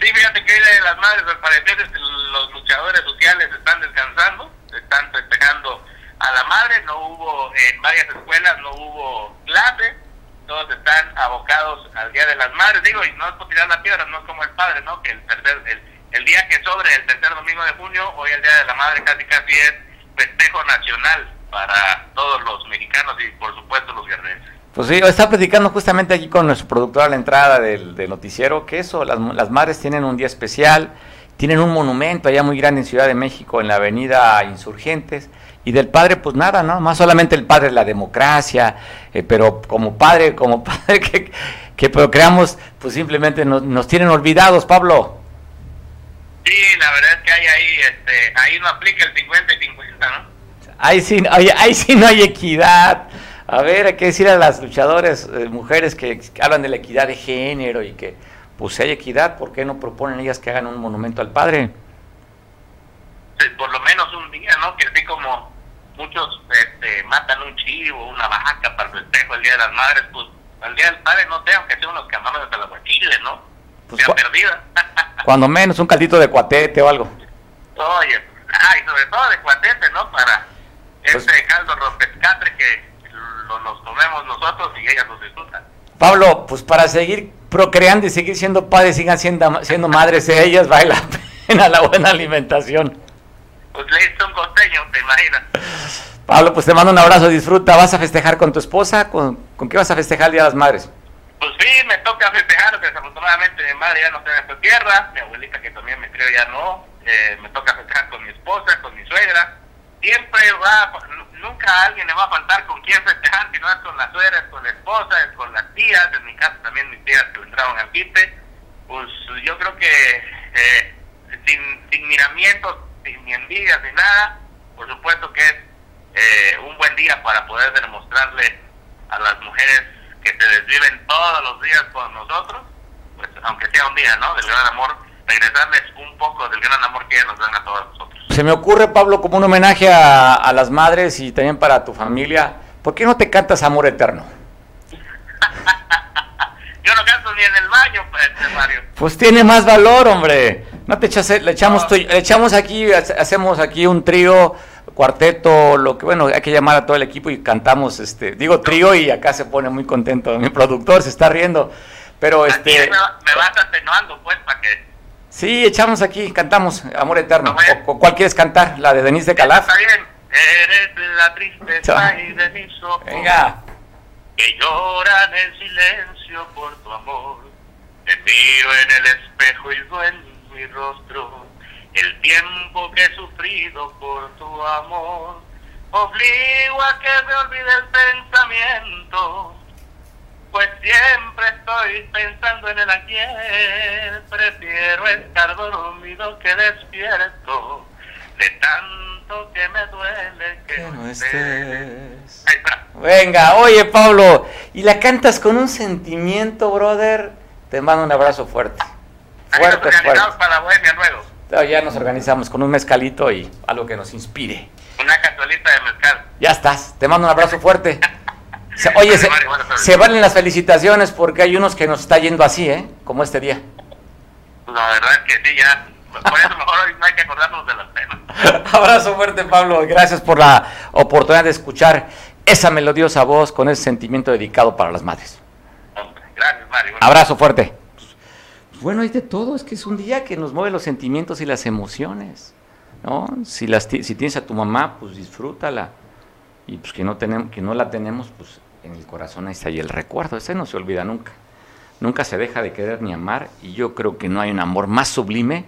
Sí, fíjate que de las madres, al parecer, los luchadores sociales están descansando, están festejando a la madre, no hubo, en varias escuelas no hubo clase, todos están abocados al Día de las Madres, digo, y no es por tirar la piedra, no es como el padre, ¿no? Que el tercer, el, el día que sobre el tercer domingo de junio, hoy el Día de la Madre casi casi es festejo nacional para todos los mexicanos y por supuesto los guerreros. Pues sí, estaba platicando justamente aquí con nuestro productor a la entrada del, noticiero que eso, las, las, madres tienen un día especial, tienen un monumento allá muy grande en Ciudad de México, en la avenida Insurgentes, y del padre pues nada, ¿no? Más solamente el padre la democracia, eh, pero como padre, como padre que, que procreamos, pues simplemente nos, nos tienen olvidados, Pablo. Sí, la verdad es que hay ahí, este, ahí no aplica el 50 y 50, ¿no? Ahí sí, ahí, ahí sí no hay equidad. A ver, hay que decir a las luchadoras eh, mujeres que, que, hablan de la equidad de género y que, pues si hay equidad, ¿por qué no proponen ellas que hagan un monumento al padre? Por lo menos un día, ¿no? Que así como muchos este, matan un chivo, una vaca para el festejo el Día de las Madres, pues el Día del Padre, no sé, aunque sea unos camarones de los chiles, ¿no? Pues, cu perdida. cuando menos, un caldito de cuatete o algo. Oye, ay, sobre todo de cuatete, ¿no? Para pues, ese caldo rompescatre que nos tomemos nosotros y ellas nos disfrutan. Pablo, pues para seguir procreando y seguir siendo padres, sigan siendo, siendo madres de ellas, vale la pena la buena alimentación. Pues un costeño, te imaginas. Pablo, pues te mando un abrazo, disfruta. ¿Vas a festejar con tu esposa? ¿Con, ¿con qué vas a festejar el Día de las Madres? Pues sí, me toca festejar. Desafortunadamente mi madre ya no está en esta tierra, mi abuelita que también me crió ya no. Eh, me toca festejar con mi esposa, con mi suegra. Siempre va, nunca a alguien le va a faltar con quién festejar, si no es con las suegras, con la esposa, es con las tías. En mi caso también mis tías que entraron al quite. Pues yo creo que eh, sin, sin miramientos, sin ni envidias ni nada, por supuesto que es eh, un buen día para poder demostrarle a las mujeres que se desviven todos los días con nosotros, pues aunque sea un día, ¿no? Del gran amor, regresarles un poco del gran amor que nos dan a todos nosotros. Se me ocurre, Pablo, como un homenaje a, a las madres y también para tu familia, ¿por qué no te cantas Amor Eterno? Yo no canto ni en el baño, pues, Mario. Pues tiene más valor, hombre. No te echas, le echamos, no. le echamos aquí, hacemos aquí un trío, cuarteto, lo que bueno, hay que llamar a todo el equipo y cantamos, este, digo trío y acá se pone muy contento. Mi productor se está riendo, pero este. Me, me vas atenuando, pues, para que. Sí, echamos aquí, cantamos Amor Eterno. O, ¿Cuál quieres cantar? ¿La de Denise de Calaf? Está bien. Eres la tristeza y de mis ojos. Venga. Que lloran en silencio por tu amor. Te miro en el espejo y duele mi rostro. El tiempo que he sufrido por tu amor. obligo a que me olvide el pensamiento, pues siempre estoy pensando en el ayer, prefiero estar dormido que despierto, de tanto que me duele que, no estés. Ahí está. Venga, oye Pablo, y la cantas con un sentimiento, brother, te mando un abrazo fuerte. Fuerte, fuerte. para Bohemia luego. Ya nos organizamos con un mezcalito y algo que nos inspire. Una casualita de mezcal. Ya estás, te mando un abrazo fuerte. oye, se, valen las felicitaciones porque hay unos que nos está yendo así, ¿eh? Como este día. La verdad es que sí, ya. Por eso mejor hoy no hay que acordarnos de las penas. abrazo fuerte, Pablo. Gracias por la oportunidad de escuchar esa melodiosa voz con ese sentimiento dedicado para las madres. Gracias, Mario. Abrazo fuerte. Bueno, hay de todo, es que es un día que nos mueve los sentimientos y las emociones. ¿no? Si, las, si tienes a tu mamá, pues disfrútala. Y pues que no, tenemos, que no la tenemos, pues en el corazón ahí está ahí el recuerdo. Ese no se olvida nunca. Nunca se deja de querer ni amar. Y yo creo que no hay un amor más sublime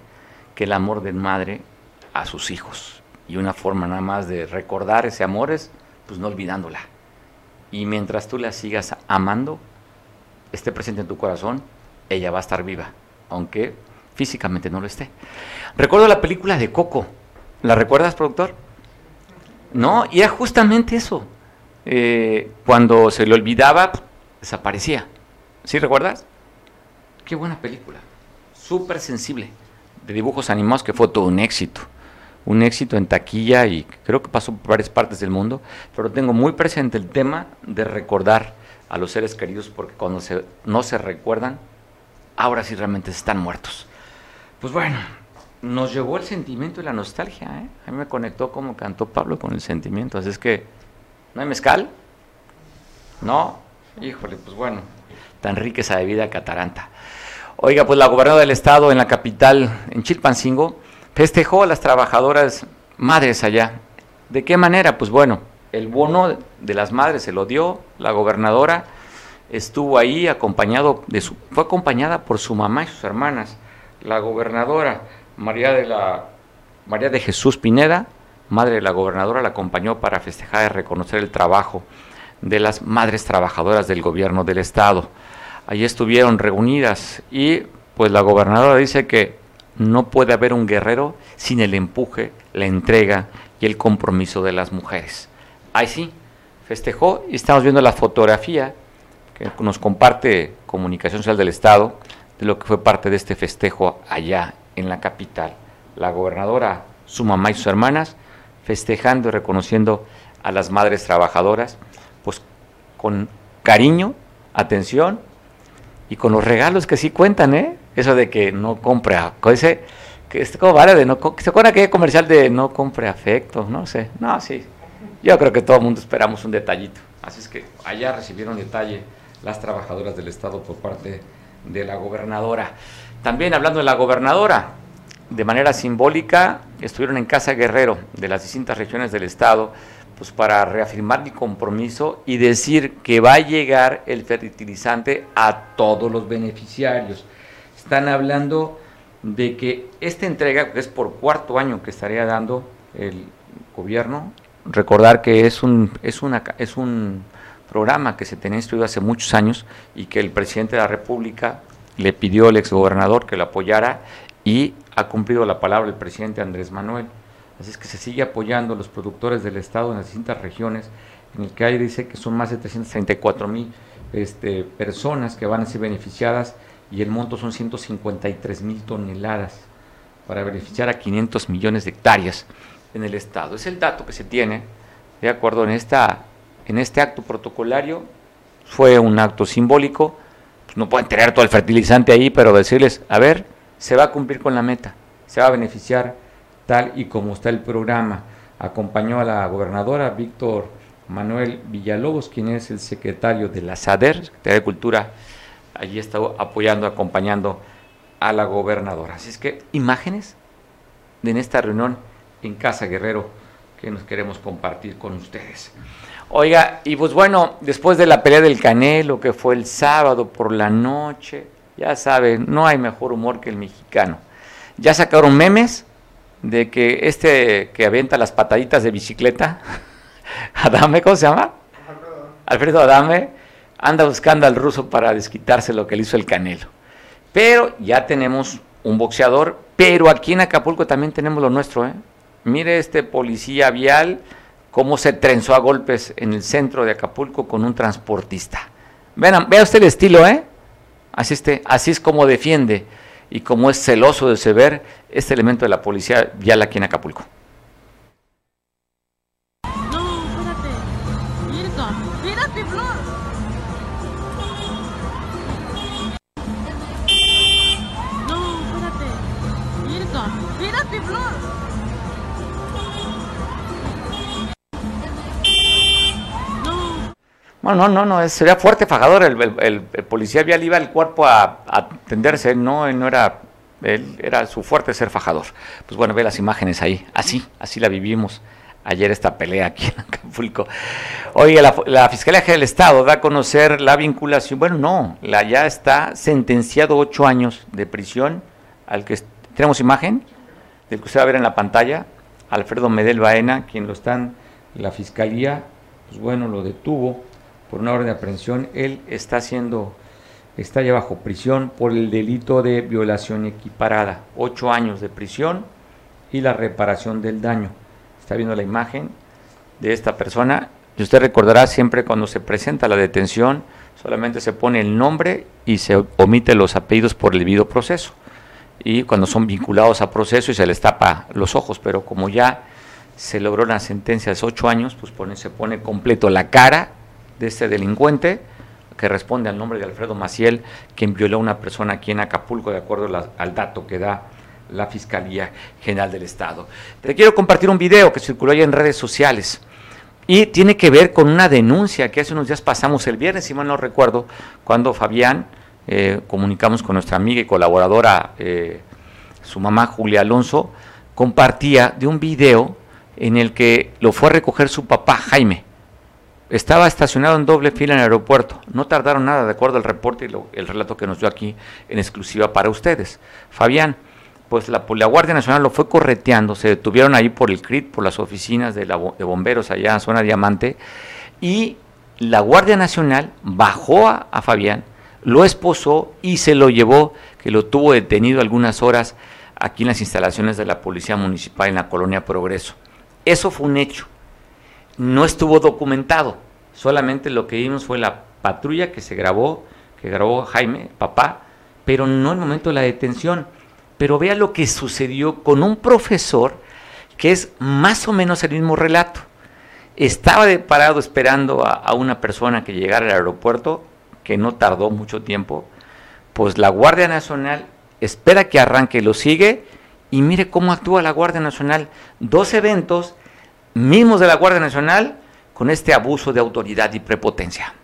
que el amor de madre a sus hijos. Y una forma nada más de recordar ese amor es, pues no olvidándola. Y mientras tú la sigas amando, esté presente en tu corazón, ella va a estar viva, aunque físicamente no lo esté. Recuerdo la película de Coco. ¿La recuerdas, productor? No, y era justamente eso. Eh, cuando se le olvidaba, desaparecía. ¿Sí recuerdas? Qué buena película. Súper sensible. De dibujos animados que fue todo un éxito. Un éxito en taquilla y creo que pasó por varias partes del mundo. Pero tengo muy presente el tema de recordar a los seres queridos porque cuando no se recuerdan, ahora sí realmente están muertos. Pues bueno, nos llevó el sentimiento y la nostalgia. ¿eh? A mí me conectó como cantó Pablo con el sentimiento. Así es que, ¿no hay mezcal? No, híjole, pues bueno, tan rica esa bebida cataranta. Oiga, pues la gobernadora del estado en la capital, en Chilpancingo, festejó a las trabajadoras madres allá. ¿De qué manera? Pues bueno, el bono de las madres se lo dio la gobernadora, estuvo ahí acompañado de su, fue acompañada por su mamá y sus hermanas. La gobernadora María de, la, María de Jesús Pineda, madre de la gobernadora, la acompañó para festejar y reconocer el trabajo de las madres trabajadoras del gobierno del estado. Allí estuvieron reunidas y pues la gobernadora dice que no puede haber un guerrero sin el empuje, la entrega y el compromiso de las mujeres. Ahí sí, festejó y estamos viendo la fotografía que nos comparte Comunicación Social del Estado de lo que fue parte de este festejo allá en la capital. La gobernadora, su mamá y sus hermanas festejando y reconociendo a las madres trabajadoras, pues con cariño, atención y con los regalos que sí cuentan, ¿eh? Eso de que no compre, ese, que este como vale de no, ¿se acuerda aquel comercial de no compre afecto? No sé, no, sí. Yo creo que todo el mundo esperamos un detallito. Así es que allá recibieron detalle las trabajadoras del Estado por parte de la gobernadora. También hablando de la gobernadora, de manera simbólica estuvieron en Casa Guerrero de las distintas regiones del Estado pues para reafirmar mi compromiso y decir que va a llegar el fertilizante a todos los beneficiarios. Están hablando de que esta entrega, que es por cuarto año que estaría dando el gobierno, recordar que es un, una, es un programa que se tenía estudiado hace muchos años y que el presidente de la República le pidió al exgobernador que lo apoyara y ha cumplido la palabra el presidente Andrés Manuel. Así es que se sigue apoyando a los productores del Estado en las distintas regiones, en el que hay dice que son más de 334 mil este, personas que van a ser beneficiadas y el monto son 153 mil toneladas para beneficiar a 500 millones de hectáreas en el Estado. Es el dato que se tiene, de acuerdo en, esta, en este acto protocolario, fue un acto simbólico, pues no pueden tener todo el fertilizante ahí, pero decirles, a ver, se va a cumplir con la meta, se va a beneficiar tal y como está el programa. Acompañó a la gobernadora Víctor Manuel Villalobos, quien es el secretario de la SADER, Secretaría de Cultura, allí está apoyando, acompañando a la gobernadora. Así es que imágenes de en esta reunión en Casa Guerrero que nos queremos compartir con ustedes. Oiga, y pues bueno, después de la pelea del Canelo, que fue el sábado por la noche, ya saben, no hay mejor humor que el mexicano. Ya sacaron memes de que este que avienta las pataditas de bicicleta, Adame, ¿cómo se llama? Alfredo Adame anda buscando al ruso para desquitarse lo que le hizo el Canelo. Pero ya tenemos un boxeador, pero aquí en Acapulco también tenemos lo nuestro. ¿eh? Mire este policía vial, cómo se trenzó a golpes en el centro de Acapulco con un transportista. Vean, vea usted el estilo, ¿eh? Así, este, así es como defiende y como es celoso de ver este elemento de la policía vial aquí en Acapulco. Bueno, no, no, no, sería fuerte fajador. El, policía vial iba al cuerpo a, atenderse, no, él no era, él era su fuerte ser fajador. Pues bueno, ve las imágenes ahí, así, así la vivimos ayer esta pelea aquí en Acapulco. Oye, la, Fiscalía General del Estado da a conocer la vinculación, bueno, no, la ya está sentenciado ocho años de prisión al que tenemos imagen del que usted va a ver en la pantalla, Alfredo Medel Baena, quien lo están, la Fiscalía, pues bueno, lo detuvo por una orden de aprehensión, él está siendo, está ya bajo prisión por el delito de violación equiparada, ocho años de prisión y la reparación del daño. Está viendo la imagen de esta persona y usted recordará siempre cuando se presenta la detención, solamente se pone el nombre y se omite los apellidos por el debido proceso. Y cuando son vinculados a proceso y se les tapa los ojos, pero como ya se logró la sentencia de ocho años, pues pone, se pone completo la cara de este delincuente que responde al nombre de Alfredo Maciel, quien violó a una persona aquí en Acapulco, de acuerdo al dato que da la Fiscalía General del Estado. Te quiero compartir un video que circuló ahí en redes sociales y tiene que ver con una denuncia que hace unos días pasamos el viernes, si mal no recuerdo, cuando Fabián eh, comunicamos con nuestra amiga y colaboradora, eh, su mamá Julia Alonso, compartía de un video en el que lo fue a recoger su papá Jaime estaba estacionado en doble fila en el aeropuerto. No tardaron nada, de acuerdo al reporte y el relato que nos dio aquí en exclusiva para ustedes. Fabián, pues la, Guardia Nacional lo fue correteando, se detuvieron ahí por el CRIT, por las oficinas de, la, bomberos allá en zona Diamante, y la Guardia Nacional bajó a Fabián, lo esposó y se lo llevó, que lo tuvo detenido algunas horas aquí en las instalaciones de la Policía Municipal en la Colonia Progreso. Eso fue un hecho no estuvo documentado. Solamente lo que vimos fue la patrulla que se grabó, que grabó Jaime, papá, pero no el momento de la detención. Pero vea lo que sucedió con un profesor que es más o menos el mismo relato. Estaba de parado esperando a, a una persona que llegara al aeropuerto, que no tardó mucho tiempo. Pues la Guardia Nacional espera que arranque, lo sigue y mire cómo actúa la Guardia Nacional. Dos eventos mismos de la Guardia Nacional con este abuso de autoridad y prepotencia.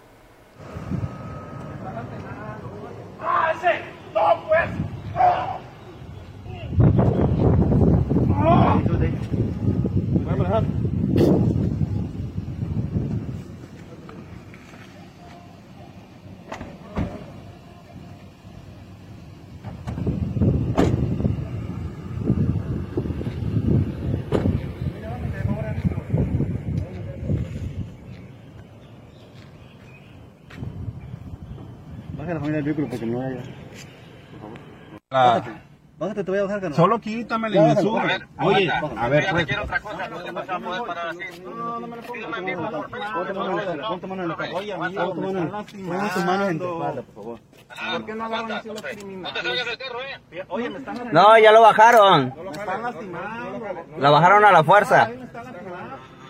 El vehículo porque no haya. Bájate. Bájate, te voy a bajar, canal. Solo quítamele y me sube. Oye, a ver, pues. quiero otra cosa, no te vas a poder parar así. No, no, no me lo pongas. Ponte mano en la espalda, ponte mano en la espalda. Oye, amigo, pon tu mano, pon en tu espalda, por favor. ¿Por qué no agarran así los criminales? No te salgas del carro, eh. Oye, me están No, ya lo bajaron. Me están lastimando. La bajaron a la fuerza.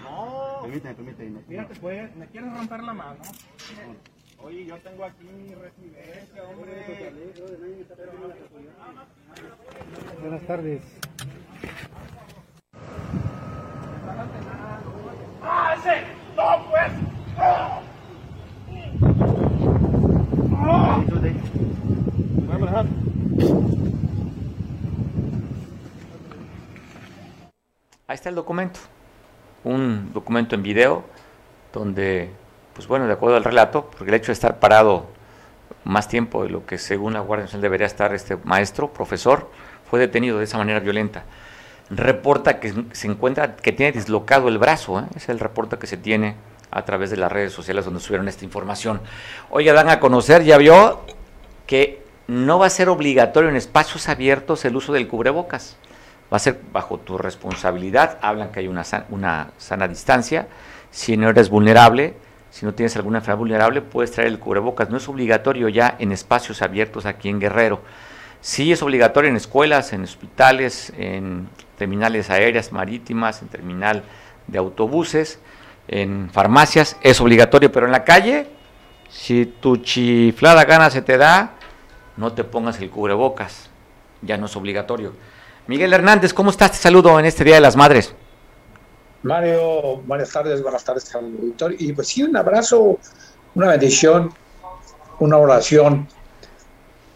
No. Permíteme, permíteme. Fíjate, pues, me quieres romper la mano. Oye, yo tengo aquí mi residencia, hombre. Buenas tardes. ¡Ah, ese! ¡No, pues! Voy a manejar. Ahí está el documento. Un documento en video donde pues bueno, de acuerdo al relato, porque el hecho de estar parado más tiempo de lo que según la Guardia Nacional debería estar este maestro, profesor, fue detenido de esa manera violenta. reporta que se encuentra, que tiene dislocado el brazo, ¿eh? es el reporte que se tiene a través de las redes sociales donde subieron esta información. Oiga, dan a conocer, ya vio que no va a ser obligatorio en espacios abiertos el uso del cubrebocas. Va a ser bajo tu responsabilidad. Hablan que hay una, una sana distancia. Si no eres vulnerable, si no tienes alguna enfermedad vulnerable, puedes traer el cubrebocas. No es obligatorio ya en espacios abiertos aquí en Guerrero. Sí es obligatorio en escuelas, en hospitales, en terminales aéreas marítimas, en terminal de autobuses, en farmacias. Es obligatorio, pero en la calle, si tu chiflada gana se te da, no te pongas el cubrebocas, ya no es obligatorio. Miguel Hernández, ¿cómo estás? Te saludo en este Día de las Madres. Mario, buenas tardes, buenas tardes al auditorio. Y pues sí, un abrazo, una bendición, una oración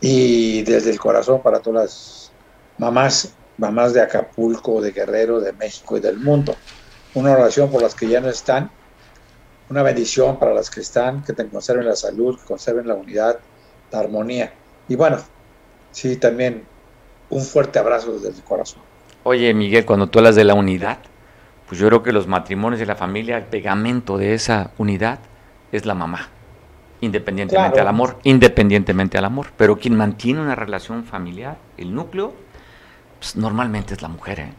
y desde el corazón para todas las mamás, mamás de Acapulco, de Guerrero, de México y del mundo. Una oración por las que ya no están, una bendición para las que están, que te conserven la salud, que conserven la unidad, la armonía. Y bueno, sí, también un fuerte abrazo desde el corazón. Oye, Miguel, cuando tú hablas de la unidad, pues yo creo que los matrimonios de la familia, el pegamento de esa unidad es la mamá, independientemente al amor, independientemente al amor. Pero quien mantiene una relación familiar, el núcleo, pues normalmente es la mujer. ¿eh?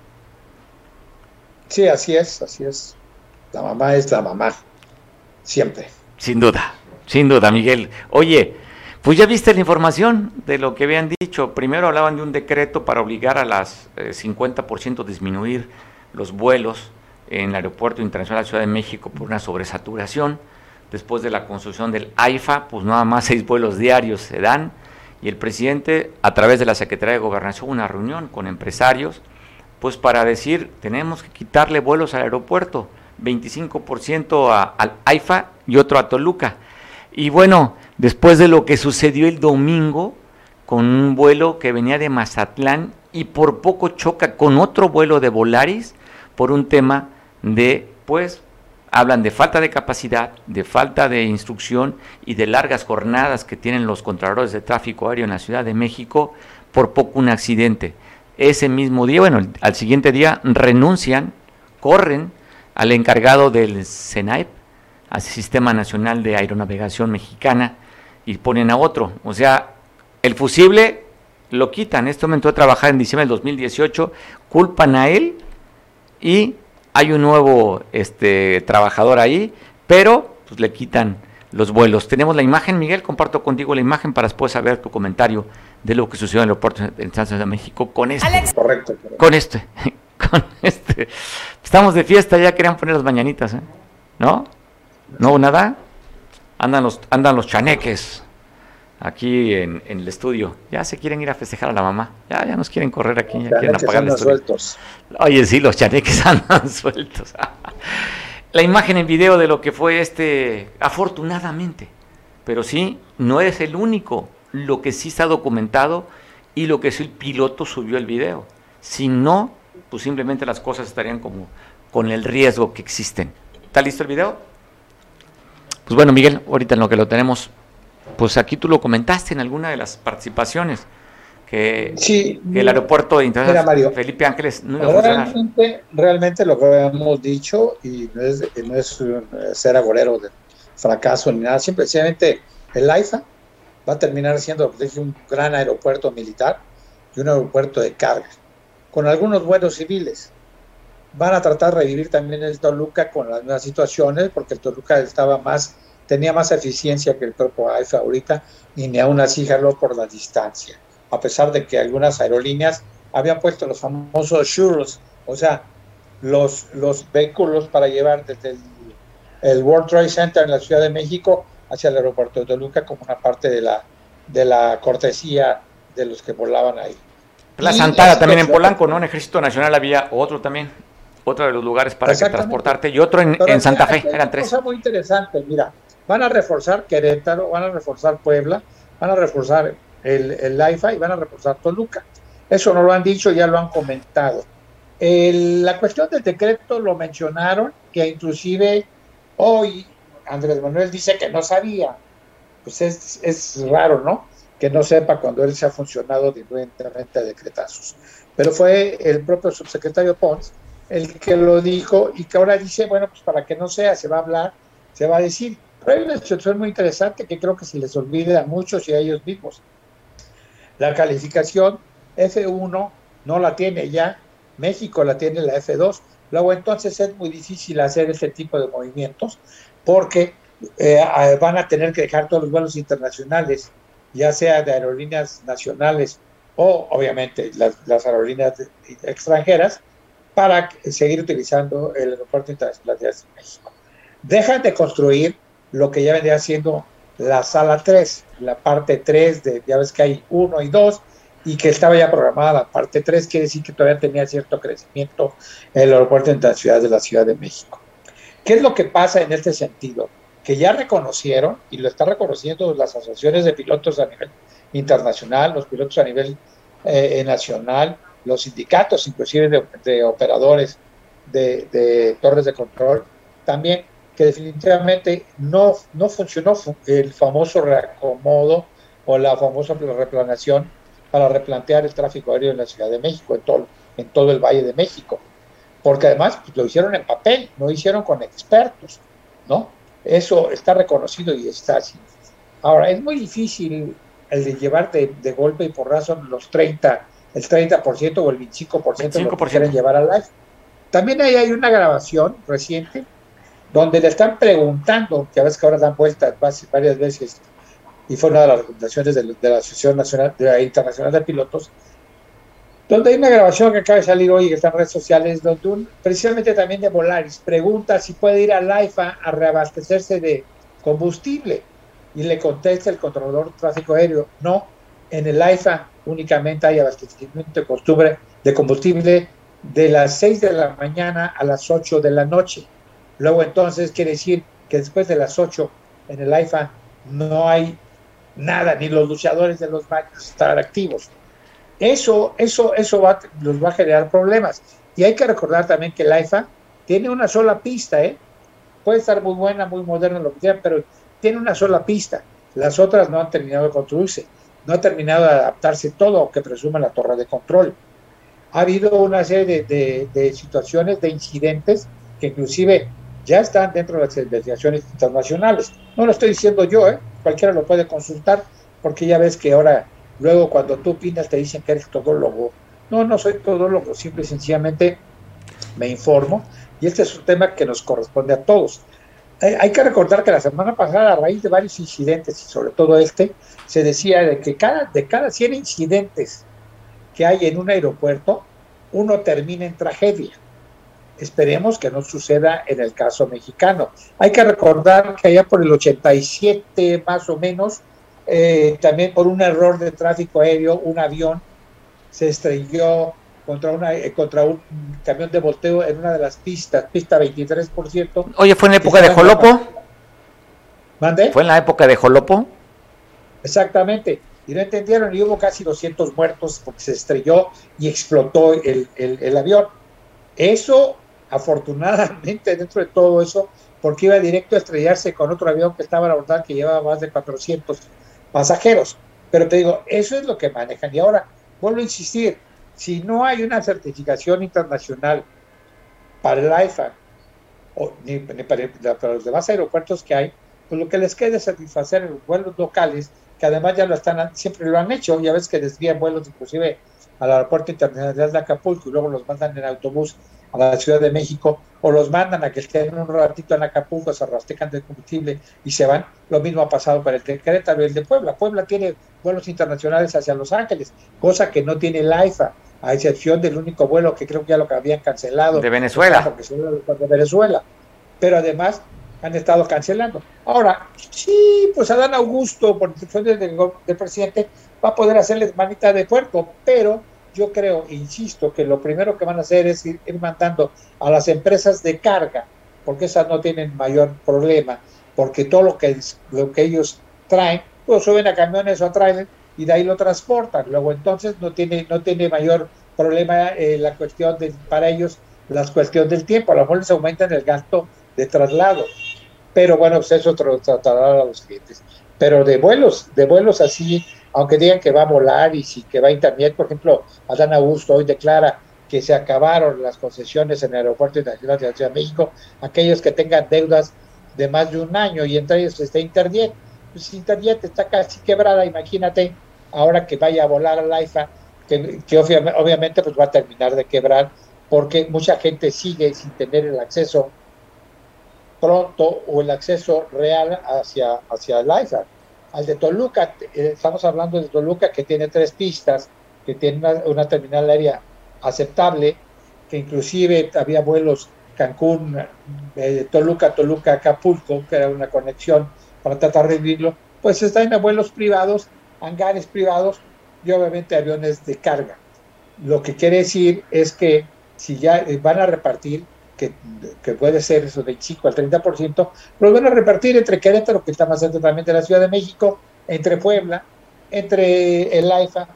Sí, así es, así es. La mamá es la mamá, siempre. Sin duda, sin duda, Miguel. Oye, pues ya viste la información de lo que habían dicho. Primero hablaban de un decreto para obligar a las 50% eh, disminuir los vuelos en el Aeropuerto Internacional de la Ciudad de México por una sobresaturación. Después de la construcción del AIFA, pues nada más seis vuelos diarios se dan. Y el presidente, a través de la Secretaría de Gobernación, una reunión con empresarios, pues para decir, tenemos que quitarle vuelos al aeropuerto, 25% al AIFA y otro a Toluca. Y bueno, después de lo que sucedió el domingo con un vuelo que venía de Mazatlán y por poco choca con otro vuelo de Volaris por un tema de, pues, hablan de falta de capacidad, de falta de instrucción y de largas jornadas que tienen los controladores de tráfico aéreo en la Ciudad de México, por poco un accidente. Ese mismo día, bueno, al siguiente día renuncian, corren al encargado del CENAIP, al Sistema Nacional de Aeronavegación Mexicana, y ponen a otro. O sea, el fusible lo quitan. Este momento de trabajar en diciembre del 2018, culpan a él y hay un nuevo este, trabajador ahí, pero pues, le quitan los vuelos. Tenemos la imagen, Miguel, comparto contigo la imagen para después saber tu comentario de lo que sucedió en el aeropuerto de Estados de México con este. Correcto, Con este. Con este. Estamos de fiesta, ya querían poner las mañanitas, ¿eh? ¿No? ¿No nada? Andan los, andan los chaneques aquí en, el estudio. Ya se quieren ir a festejar a la mamá. Ya, ya nos quieren correr aquí. Ya quieren apagar andan sueltos. Oye, sí, los chaneques andan sueltos. la imagen en video de lo que fue este, afortunadamente. Pero sí, no es el único. Lo que sí está documentado y lo que sí el piloto subió el video. Si no, pues simplemente las cosas estarían como con el riesgo que existen. ¿Está listo el video? Pues bueno, Miguel, ahorita en lo que lo tenemos, pues aquí tú lo comentaste en alguna de las participaciones, que, sí, el aeropuerto internacional Felipe Ángeles no iba a realmente, realmente lo que hemos dicho, y no es, no es ser agorero de fracaso ni nada, simplemente el AIFA va a terminar siendo un gran aeropuerto militar y un aeropuerto de carga, con algunos vuelos civiles. Van a tratar de revivir también el Toluca con las mismas situaciones, porque el Toluca estaba más, tenía más eficiencia que el propio AIFA ahorita, y ni aún así jaló por la distancia, a pesar de que algunas aerolíneas habían puesto los famosos shuttle, o sea, los, los vehículos para llevar desde el, World Trade Center en la Ciudad de México hacia el aeropuerto de Toluca como una parte de la, de la cortesía de los que volaban ahí. La Santana también en Polanco, ¿no? En Ejército Nacional había otro también otro de los lugares para que transportarte y otro en, Santa Fe, eran tres. Cosa muy interesante, mira, van a reforzar Querétaro, van a reforzar Puebla, van a reforzar el, el IFA y van a reforzar Toluca. Eso no lo han dicho, ya lo han comentado. la cuestión del decreto lo mencionaron, que inclusive hoy Andrés Manuel dice que no sabía. Pues es, es raro, ¿no? que no sepa cuando él se ha funcionado directamente a decretazos. Pero fue el propio subsecretario Pons el que lo dijo y que ahora dice, bueno, pues para que no sea, se va a hablar, se va a decir. Pero hay una situación muy interesante que creo que se les olvida a muchos y a ellos mismos. La calificación F1 no la tiene ya, México la tiene la F2. Luego entonces es muy difícil hacer ese tipo de movimientos porque eh, van a tener que dejar todos los vuelos internacionales, ya sea de aerolíneas nacionales o obviamente las, aerolíneas extranjeras, para seguir utilizando el aeropuerto internacional de México. Dejan de construir lo que ya vendría siendo la sala 3, la parte 3 de, ya ves que hay 1 y 2, y que estaba ya programada la parte 3, quiere decir que todavía tenía cierto crecimiento el aeropuerto internacional de la Ciudad de México. ¿Qué es lo que pasa en este sentido? Que ya reconocieron, y lo están reconociendo las asociaciones de pilotos a nivel internacional, los pilotos a nivel eh, nacional, los sindicatos inclusive de, operadores de, de torres de control, también que definitivamente no, no funcionó el famoso reacomodo o la famosa replanación para replantear el tráfico aéreo en la Ciudad de México, en todo, en todo el Valle de México. Porque además pues, lo hicieron en papel, no hicieron con expertos, ¿no? Eso está reconocido y está así. Ahora, es muy difícil el de llevar de, golpe y por razón los 30, el 30% o el 25%, de lo que quieren llevar al live. También ahí hay una grabación reciente donde le están preguntando, que a veces que ahora dan vueltas varias veces, y fue una de las recomendaciones de, la Asociación Nacional Internacional de Pilotos, donde hay una grabación que acaba de salir hoy que está en redes sociales, donde precisamente también de Volaris pregunta si puede ir al AIFA a reabastecerse de combustible. Y le contesta el controlador tráfico aéreo, no, en el AIFA únicamente hay abastecimiento de combustible, de combustible de las 6 de la mañana a las 8 de la noche. Luego entonces quiere decir que después de las 8 en el AIFA no hay nada, ni los luchadores de los baños estar activos. Eso, eso, eso va, nos va a generar problemas. Y hay que recordar también que el AIFA tiene una sola pista, ¿eh? Puede estar muy buena, muy moderna, lo que sea, pero tiene una sola pista. Las otras no han terminado de construirse, no ha terminado de adaptarse todo que presume la torre de control. Ha habido una serie de, de situaciones, de incidentes, que inclusive ya están dentro de las investigaciones internacionales. No lo estoy diciendo yo, ¿eh? cualquiera lo puede consultar, porque ya ves que ahora, luego cuando tú opinas te dicen que eres todólogo. No, no soy todólogo, simple y sencillamente me informo, y este es un tema que nos corresponde a todos. Hay, que recordar que la semana pasada, a raíz de varios incidentes, y sobre todo este, se decía de que cada, de cada 100 incidentes que hay en un aeropuerto, uno termina en tragedia. Esperemos que no suceda en el caso mexicano. Hay que recordar que allá por el 87 más o menos, eh, también por un error de tráfico aéreo, un avión se estrelló contra, una, eh, contra un camión de volteo en una de las pistas, pista 23%. Oye, ¿fue en la época de Jolopo? ¿Mande? ¿Fue en la época de Jolopo? Exactamente. Y no entendieron y hubo casi 200 muertos porque se estrelló y explotó el, el, el avión. Eso afortunadamente dentro de todo eso, porque iba directo a estrellarse con otro avión que estaba a abordar que llevaba más de 400 pasajeros. Pero te digo, eso es lo que manejan. Y ahora, vuelvo a insistir, si no hay una certificación internacional para el AIFA, o ni, para, los demás aeropuertos que hay, pues lo que les queda es satisfacer los vuelos locales, que además ya lo están, siempre lo han hecho, ya ves que desvían vuelos inclusive al aeropuerto internacional de Acapulco y luego los mandan en autobús a la Ciudad de México o los mandan a que estén un ratito en Acapulco, se rastecan de combustible y se van. Lo mismo ha pasado para el de Querétaro y el de Puebla. Puebla tiene vuelos internacionales hacia Los Ángeles, cosa que no tiene el AIFA, a excepción del único vuelo que creo que ya lo habían cancelado. De Venezuela. de Venezuela. Pero además han estado cancelando. Ahora, sí, pues Adán Augusto, por instrucciones del, del presidente, va a poder hacerles manita de puerco, pero yo creo, insisto, que lo primero que van a hacer es ir, mandando a las empresas de carga, porque esas no tienen mayor problema, porque todo lo que, lo que ellos traen, pues suben a camiones o a trailers y de ahí lo transportan. Luego entonces no tiene, no tiene mayor problema eh, la cuestión de, para ellos, la cuestión del tiempo. A lo mejor les aumentan el gasto de traslado. Pero bueno, pues eso tratará a los clientes. Pero de vuelos, de vuelos así aunque digan que va a volar y si que va a internet, por ejemplo, Adán Augusto hoy declara que se acabaron las concesiones en el aeropuerto internacional de la Ciudad de México, aquellos que tengan deudas de más de un año y entre ellos está Internet. Pues Internet está casi quebrada, imagínate, ahora que vaya a volar al AIFA, que, que obviamente pues va a terminar de quebrar porque mucha gente sigue sin tener el acceso pronto o el acceso real hacia, hacia el AIFA. Al de Toluca, eh, estamos hablando de Toluca que tiene tres pistas, que tiene una, una terminal aérea aceptable, que inclusive había vuelos Cancún, eh, Toluca, Toluca, Acapulco, que era una conexión para tratar de vivirlo, pues están en vuelos privados, hangares privados y obviamente aviones de carga. Lo que quiere decir es que si ya eh, van a repartir, que, puede ser eso de 25 al 30%, lo van a repartir entre Querétaro, que está más cerca también de la Ciudad de México, entre Puebla, entre el AIFA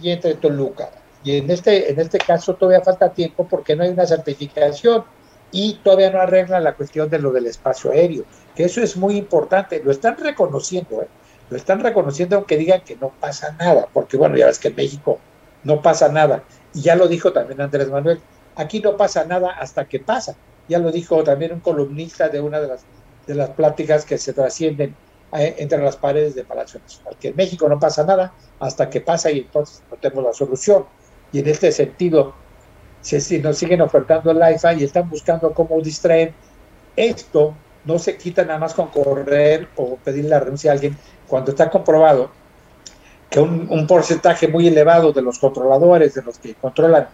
y entre Toluca. Y en este, en este caso todavía falta tiempo porque no hay una certificación y todavía no arregla la cuestión de lo del espacio aéreo, que eso es muy importante, lo están reconociendo, ¿eh? lo están reconociendo aunque digan que no pasa nada, porque bueno, ya ves que en México no pasa nada, y ya lo dijo también Andrés Manuel, aquí no pasa nada hasta que pasa, ya lo dijo también un columnista de una de las, de las pláticas que se trascienden eh, entre las paredes de Palacio Nacional, que en México no pasa nada hasta que pasa y entonces no tenemos la solución. Y en este sentido, si nos siguen ofertando el IFA y están buscando cómo distraer, esto no se quita nada más con correr o pedir la renuncia a alguien cuando está comprobado que un, porcentaje muy elevado de los controladores, de los que controlan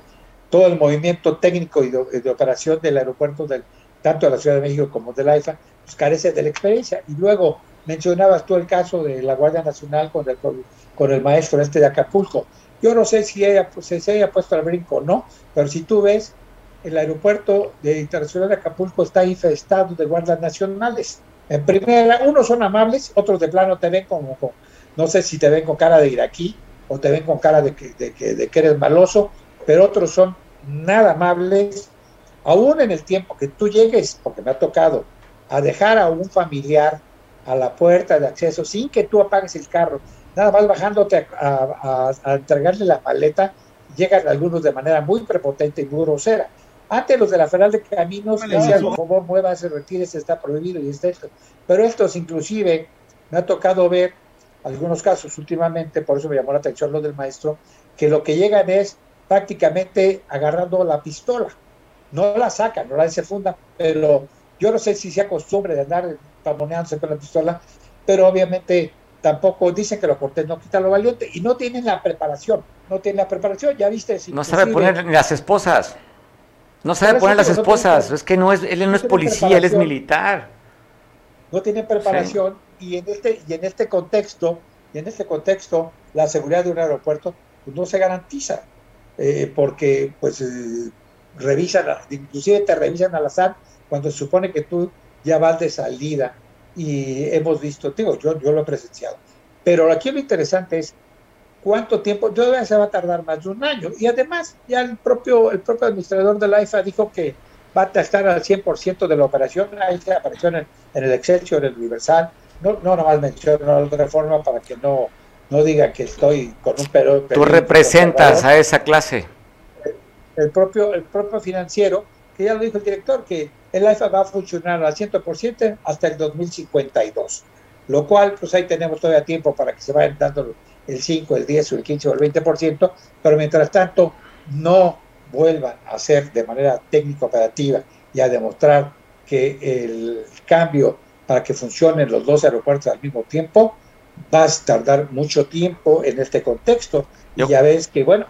todo el movimiento técnico y de, operación del aeropuerto, del, tanto de la Ciudad de México como del IFA, pues carece de la experiencia. Y luego mencionabas tú el caso de la Guardia Nacional con el, con el maestro este de Acapulco. Yo no sé si ella, pues, se haya puesto al brinco o no, pero si tú ves, el aeropuerto de Internacional de Acapulco está infestado de guardias nacionales. En primera, unos son amables, otros de plano te ven como, no sé si te ven con cara de iraquí o te ven con cara de que, de, que, de que eres maloso, pero otros son nada amables. Aún en el tiempo que tú llegues, porque me ha tocado, a dejar a un familiar a la puerta de acceso sin que tú apagues el carro nada más bajándote a, entregarle la maleta, llegan algunos de manera muy prepotente y muy grosera. Antes los de la Federal de Caminos decían, por favor, muévase, retírese, está prohibido y está esto. Pero estos inclusive, me ha tocado ver algunos casos últimamente, por eso me llamó la atención lo del maestro, que lo que llegan es prácticamente agarrando la pistola. No la sacan, no la funda, pero yo no sé si sea costumbre de andar pamoneándose con la pistola, pero obviamente tampoco dicen que lo cortés no quita lo valiente y no tienen la preparación, no tienen la preparación, ya viste. no sabe poner ni las esposas, no sabe poner las esposas, es que no es, él no, es policía, él es militar. No tiene preparación y en este y en este contexto, y en este contexto la seguridad de un aeropuerto pues, no se garantiza eh, porque pues eh, revisan, inclusive te revisan al azar cuando se supone que tú ya vas de salida y hemos visto, digo, yo, yo lo he presenciado. Pero aquí lo interesante es cuánto tiempo, yo creo se va a tardar más de un año. Y además, ya el propio, el propio administrador de la IFA dijo que va a estar al 100% de la operación. Ahí se apareció en, el Excelsior, en el Universal. No, no nomás menciono la reforma para que no, no diga que estoy con un pero. Tú representas a esa clase. El propio, el propio financiero, que ya lo dijo el director, que el AIFA va a funcionar al 100% hasta el 2052, lo cual pues ahí tenemos todavía tiempo para que se vayan dando el 5, el 10 o el 15 o el 20%, pero mientras tanto no vuelvan a hacer de manera técnico operativa y a demostrar que el cambio para que funcionen los dos aeropuertos al mismo tiempo va a tardar mucho tiempo en este contexto. Y ya ves que, bueno,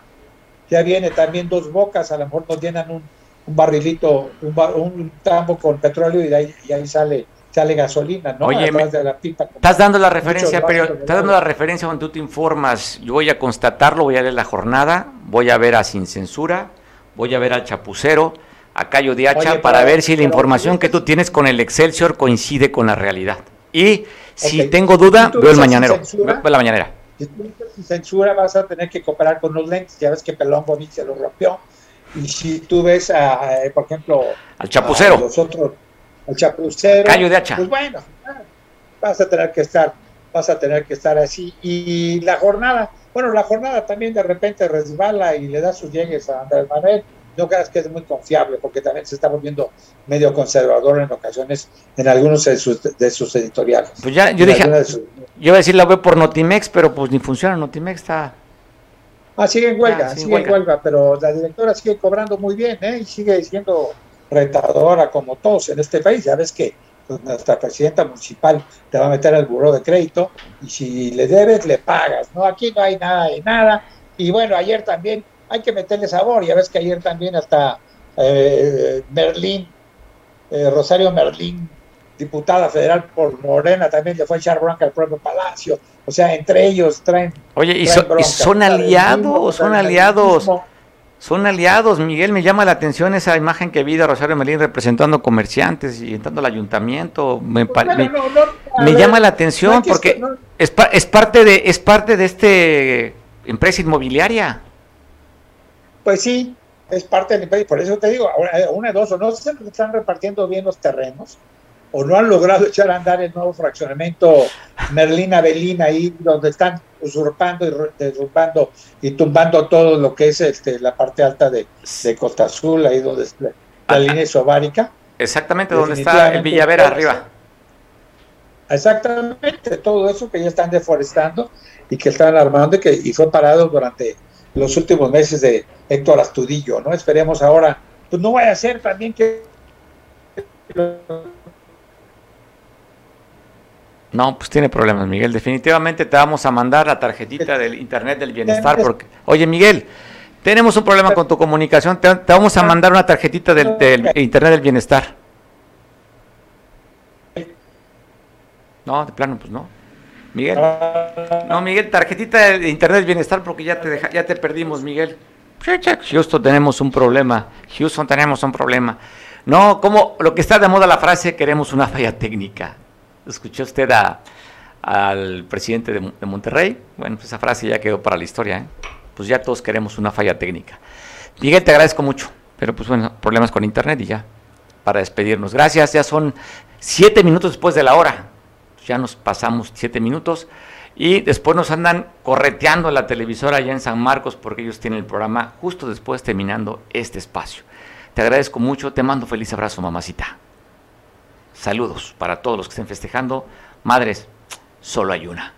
ya viene también dos bocas, a lo mejor nos llenan un un barrilito, un, un tambo con petróleo y de ahí, y ahí sale sale gasolina, ¿no? Oye, estás dando la referencia, pero estás dando la referencia cuando tú te informas. Yo voy a constatarlo, voy a leer la jornada, voy a ver a Sin Censura, voy a ver al Chapucero, a Cayo de Hacha, para ver si la información que tú tienes con el Excelsior coincide con la realidad. Y si tengo duda, veo el mañanero, veo la mañanera. Si tú sin censura vas a tener que cooperar con los lentes, ya ves que Pelón Bonito se lo rompió y si tú ves, a, por ejemplo, al chapucero, los otros, al chapucero, Cayo de hacha. pues bueno, vas a tener que estar vas a tener que estar así. Y la jornada, bueno, la jornada también de repente resbala y le da sus llegues a Andrés Manuel. No creas que es muy confiable, porque también se está volviendo medio conservador en ocasiones en algunos de sus, de sus editoriales. Pues ya, yo dije, yo iba a decir la web por Notimex, pero pues ni funciona, Notimex está... Ah, sigue en huelga, ah, sigue, en huelga, pero la directora sigue cobrando muy bien, ¿eh? Y sigue siendo rentadora como todos en este país. Ya ves que pues, nuestra presidenta municipal te va a meter al buró de crédito y si le debes, le pagas, ¿no? Aquí no hay nada de nada. Y bueno, ayer también hay que meterle sabor, ya ves que ayer también hasta eh, Merlín, eh, Rosario Merlín, diputada federal por Morena, también le fue a echar bronca al propio Palacio. O sea, entre ellos traen. Oye, y, son aliados, son aliados. Son aliados, Miguel, me llama la atención esa imagen que vi de Rosario Merlín representando comerciantes y entrando al ayuntamiento. Me, pues me, llama la atención porque es, es, parte de es parte de este empresa inmobiliaria. Pues sí, es parte del empresa, por eso te digo, una de dos, o no se están repartiendo bien los terrenos, o no han logrado echar a andar el nuevo fraccionamiento Merlina Belina ahí donde están usurpando y derrumbando y tumbando todo lo que es este, la parte alta de, Costa Azul, ahí donde está la línea isobárica. Exactamente, donde está el Villavera arriba. Exactamente, todo eso que ya están deforestando y que están armando y que y fue parado durante los últimos meses de Héctor Astudillo, ¿no? Esperemos ahora, pues no vaya a ser también que no, pues tiene problemas, Miguel. Definitivamente te vamos a mandar la tarjetita del Internet del Bienestar. Porque, oye, Miguel, tenemos un problema con tu comunicación. Te, vamos a mandar una tarjetita del, Internet del Bienestar. No, de plano, pues no. Miguel. No, Miguel, tarjetita de Internet Bienestar porque ya te, deja, ya te perdimos, Miguel. Houston tenemos un problema. Houston tenemos un problema. No, como lo que está de moda la frase, queremos una falla técnica. ¿Escuchó usted al presidente de, Monterrey? Bueno, pues esa frase ya quedó para la historia. ¿eh? Pues ya todos queremos una falla técnica. Miguel, te agradezco mucho, pero pues bueno, problemas con internet y ya, para despedirnos. Gracias, ya son siete minutos después de la hora. Ya nos pasamos siete minutos y después nos andan correteando la televisora allá en San Marcos porque ellos tienen el programa justo después terminando este espacio. Te agradezco mucho, te mando feliz abrazo, mamacita. Saludos para todos los que estén festejando. Madres, solo hay una.